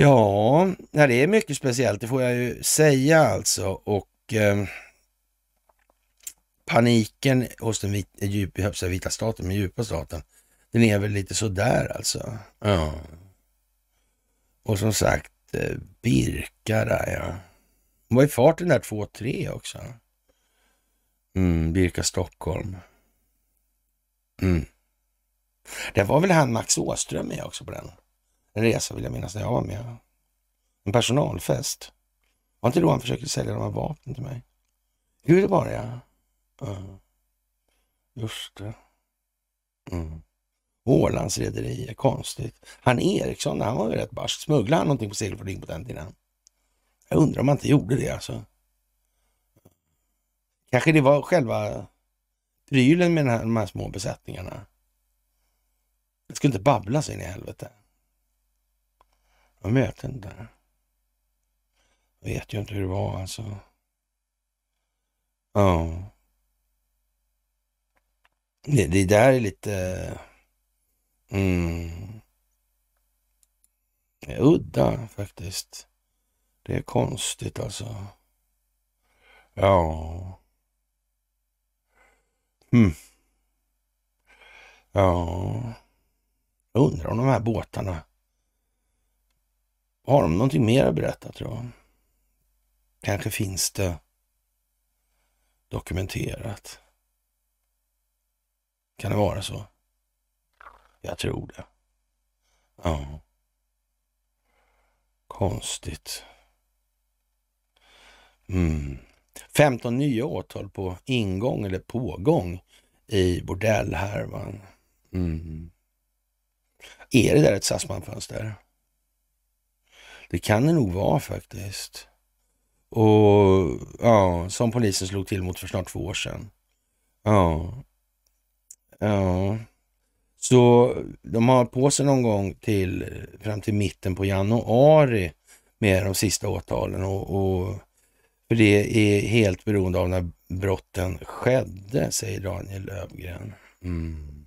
Ja, det är mycket speciellt, det får jag ju säga alltså. Och eh, paniken hos den vit, djup, vita staten, den djupa staten, den är väl lite sådär alltså. Ja. Och som sagt, eh, Birka där ja. Hon var i farten där 2-3 också. Mm, Birka Stockholm. Mm. Det var väl han Max Åström med också på den. En resa vill jag minnas när jag var med. En personalfest. Var inte då han försökte sälja de här vapnen till mig? Hur det var det ja. Uh. Just det. Mm. Ålandsrederier, konstigt. Han Eriksson, han var ju rätt barsk. Smugglade han någonting på segelfartyg på den tiden? Jag undrar om han inte gjorde det alltså. Kanske det var själva prylen med de här små besättningarna. Det skulle inte babbla sig in i helvete. Jag vet inte. Jag vet ju inte hur det var alltså. Ja. Det, det där är lite... Mm, det är udda faktiskt. Det är konstigt alltså. Ja. Mm. Ja. Jag undrar om de här båtarna har de någonting mer att berätta tror jag? Kanske finns det dokumenterat. Kan det vara så? Jag tror det. Ja. Konstigt. Mm. 15 nya åtal på ingång eller pågång i bordellhärvan. Mm. Är det där ett Sassman-fönster? Det kan det nog vara faktiskt. Och ja, som polisen slog till mot för snart två år sedan. Ja. Ja. Så de har på sig någon gång till fram till mitten på januari med de sista åtalen och, och för det är helt beroende av när brotten skedde, säger Daniel Lövgren. Mm.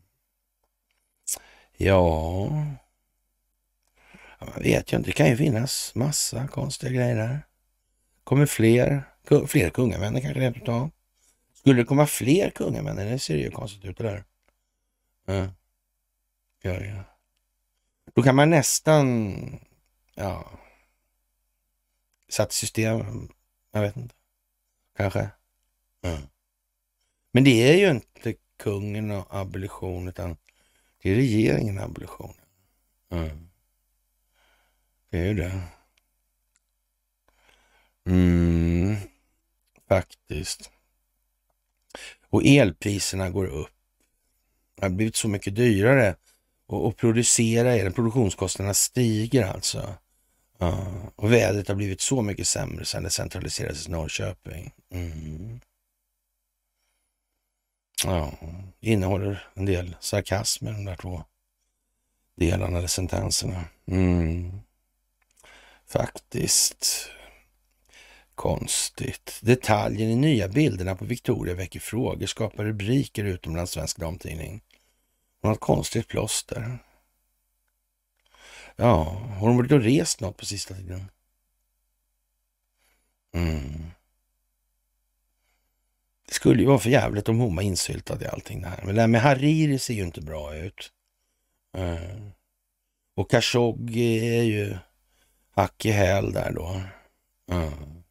Ja, man vet ju inte. Det kan ju finnas massa konstiga grejer där. Kommer fler, fler kungamän kanske rent utav. Skulle det komma fler kungamän? Det ser ju konstigt ut det där. Ja. Ja, ja. Då kan man nästan, ja, satt system, jag vet inte, kanske. Ja. Men det är ju inte kungen och abolition, utan det är regeringen och abolition. Mm. Det är ju det. Mm, faktiskt. Och elpriserna går upp. Det har blivit så mycket dyrare att producera el. Produktionskostnaderna stiger alltså. Ja. Och vädret har blivit så mycket sämre sedan det centraliserades i Norrköping. Mm. Ja, innehåller en del sarkasm i de där två delarna, eller sentenserna. Mm. Faktiskt. Konstigt. Detaljen i nya bilderna på Victoria väcker frågor, skapar rubriker utomlands svensk damtidning. Hon har ett konstigt plåster. Ja, har hon varit och rest något på sista tiden? Mm. Det skulle ju vara för jävligt om hon var insyltad i allting det här. Men det här med Hariri ser ju inte bra ut. Mm. Och Khashoggi är ju hack i häl där då. Mm.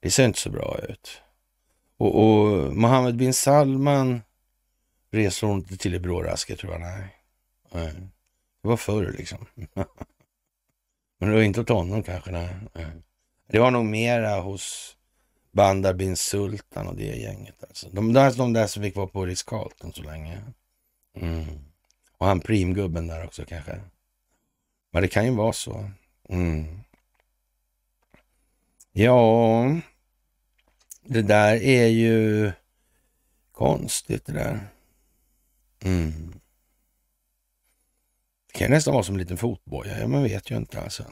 Det ser inte så bra ut. Och, och Mohammed bin Salman reser hon inte till i brådrasket tror jag. Nej. nej. Det var förr liksom. Men det var inte åt honom kanske. Nej. Det var nog mera hos Bandar bin Sultan och det gänget. Alltså. De, där, de där som fick vara på Ritz så länge. Mm. Och han primgubben där också kanske. Men det kan ju vara så. Mm. Ja, det där är ju konstigt det där. Mm. Det kan nästan vara som en liten fotboja, ja, man vet ju inte alltså.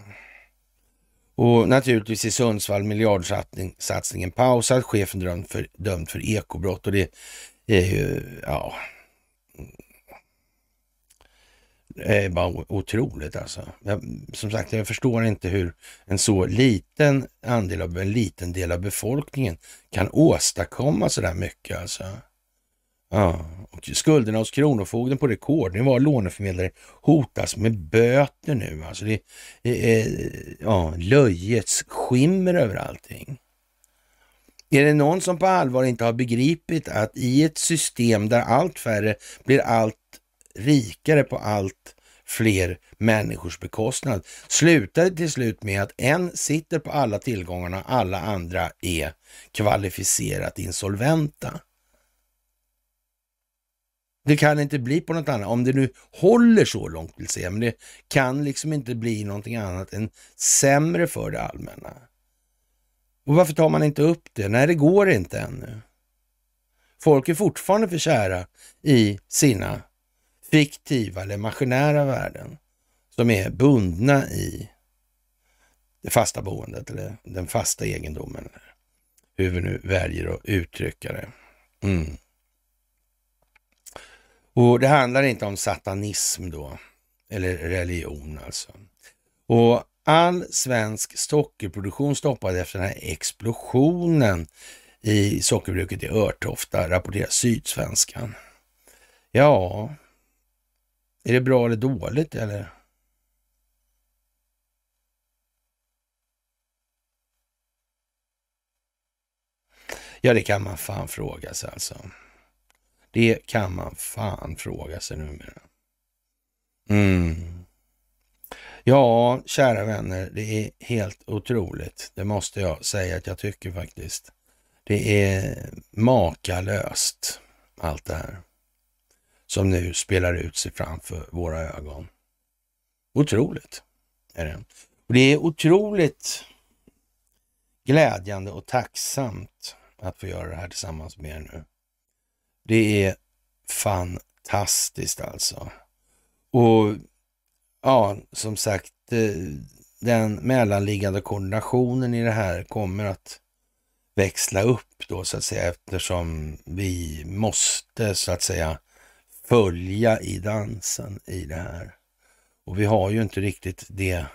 Och naturligtvis i Sundsvall miljardsatsningen pausad, chefen dömd för, dömd för ekobrott och det är ju, ja, det är bara otroligt alltså. Jag, som sagt, jag förstår inte hur en så liten andel av en liten del av befolkningen kan åstadkomma så där mycket alltså. Ja, och skulderna hos Kronofogden på rekordnivå. Låneförmedlare hotas med böter nu. Alltså det är ja, löjets skimmer över allting. Är det någon som på allvar inte har begripit att i ett system där allt färre blir allt rikare på allt fler människors bekostnad Slutade till slut med att en sitter på alla tillgångarna, alla andra är kvalificerat insolventa. Det kan inte bli på något annat, om det nu håller så långt vill säga, men det kan liksom inte bli någonting annat än sämre för det allmänna. Och varför tar man inte upp det? Nej, det går inte ännu. Folk är fortfarande för kära i sina fiktiva eller maskinära värden som är bundna i det fasta boendet eller den fasta egendomen. Hur vi nu väljer att uttrycka det. Mm. Och det handlar inte om satanism då, eller religion alltså. Och all svensk sockerproduktion stoppade efter den här explosionen i sockerbruket i Örtofta, rapporterar Sydsvenskan. Ja, är det bra eller dåligt eller? Ja, det kan man fan fråga sig alltså. Det kan man fan fråga sig numera. Mm. Ja, kära vänner, det är helt otroligt. Det måste jag säga att jag tycker faktiskt. Det är makalöst allt det här som nu spelar ut sig framför våra ögon. Otroligt är det. Och det är otroligt glädjande och tacksamt att få göra det här tillsammans med er nu. Det är fantastiskt alltså. Och ja, som sagt, eh, den mellanliggande koordinationen i det här kommer att växla upp då så att säga eftersom vi måste så att säga följa i dansen i det här. Och vi har ju inte riktigt det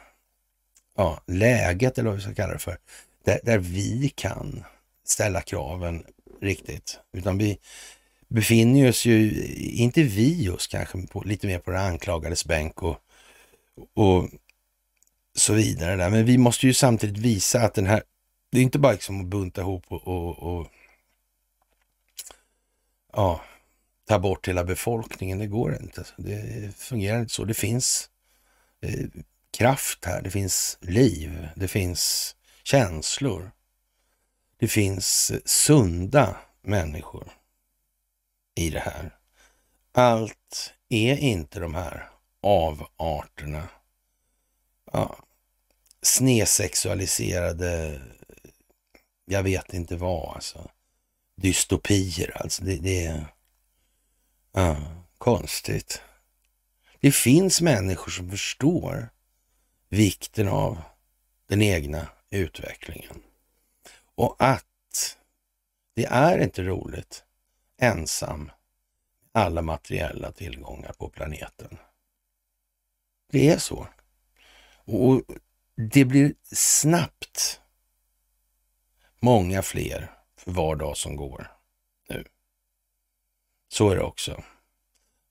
ja, läget, eller vad vi ska kalla det för, där, där vi kan ställa kraven riktigt. Utan vi befinner oss ju, inte vi just kanske, på, lite mer på det anklagades bänk och, och så vidare. Där. Men vi måste ju samtidigt visa att den här, det är inte bara liksom att bunta ihop och, och, och ja, ta bort hela befolkningen. Det går inte. Det fungerar inte så. Det finns eh, kraft här. Det finns liv. Det finns känslor. Det finns eh, sunda människor i det här. Allt är inte de här avarterna. Ja, snesexualiserade, jag vet inte vad alltså. Dystopier alltså. Det, det är Ja, konstigt. Det finns människor som förstår vikten av den egna utvecklingen. Och att det är inte roligt ensam alla materiella tillgångar på planeten. Det är så. Och det blir snabbt många fler för var dag som går. Så är det också.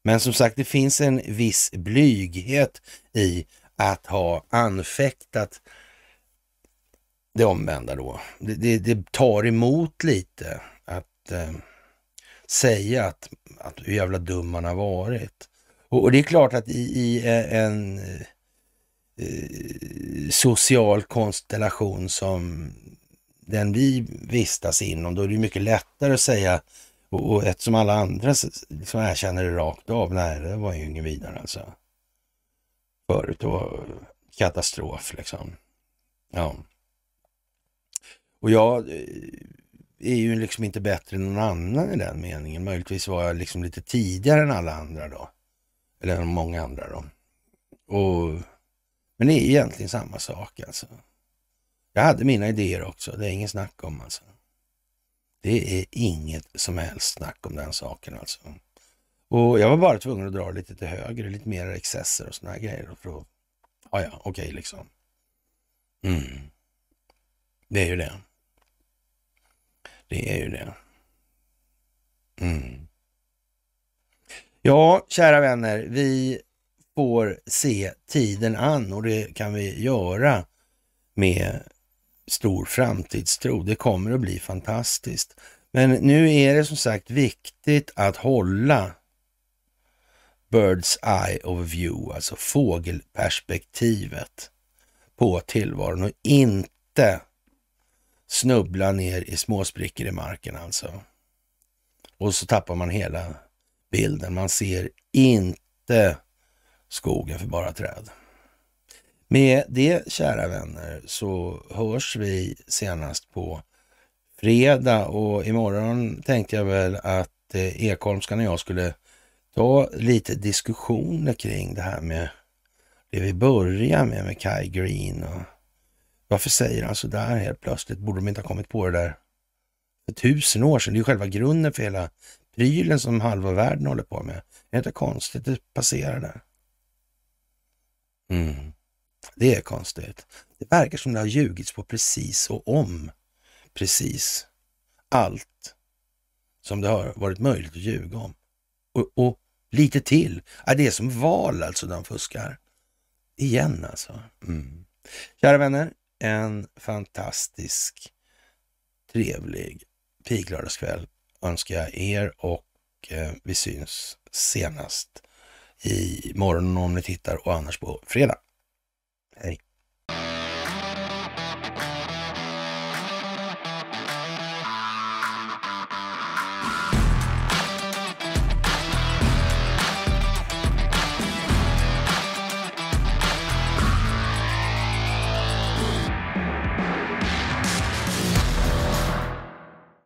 Men som sagt, det finns en viss blyghet i att ha anfäktat det omvända då. Det, det, det tar emot lite att eh, säga att, att hur jävla dum man har varit. Och, och det är klart att i, i eh, en eh, eh, social konstellation som den vi vistas inom, då är det mycket lättare att säga och, och eftersom alla andra liksom erkänner det rakt av, nej det var ju ingen vidare alltså. Förut, det var katastrof liksom. Ja. Och jag eh, är ju liksom inte bättre än någon annan i den meningen. Möjligtvis var jag liksom lite tidigare än alla andra då. Eller än många andra då. Och, men det är egentligen samma sak alltså. Jag hade mina idéer också, det är ingen snack om alltså. Det är inget som helst snack om den saken alltså. Och jag var bara tvungen att dra lite till höger, lite mer excesser och såna här grejer. För att, ja, ja, okej okay, liksom. Mm. Det är ju det. Det är ju det. Mm. Ja, kära vänner, vi får se tiden an och det kan vi göra med stor framtidstro. Det kommer att bli fantastiskt. Men nu är det som sagt viktigt att hålla Birds eye of view, alltså fågelperspektivet på tillvaron och inte snubbla ner i små sprickor i marken alltså. Och så tappar man hela bilden. Man ser inte skogen för bara träd. Med det, kära vänner, så hörs vi senast på fredag och imorgon tänkte jag väl att eh, Ekholmskan och jag skulle ta lite diskussioner kring det här med det vi börjar med, med Kai Green. Och varför säger han så där helt plötsligt? Borde de inte ha kommit på det där för tusen år sedan? Det är ju själva grunden för hela prylen som halva världen håller på med. Det är inte konstigt, det passerar där. Mm. Det är konstigt. Det verkar som det har ljugits på precis och om precis allt som det har varit möjligt att ljuga om. Och, och lite till. Ja, det är som val alltså, de fuskar. Igen alltså. Mm. Kära vänner, en fantastisk, trevlig piglördagskväll önskar jag er och eh, vi syns senast i morgon om ni tittar och annars på fredag. Hey.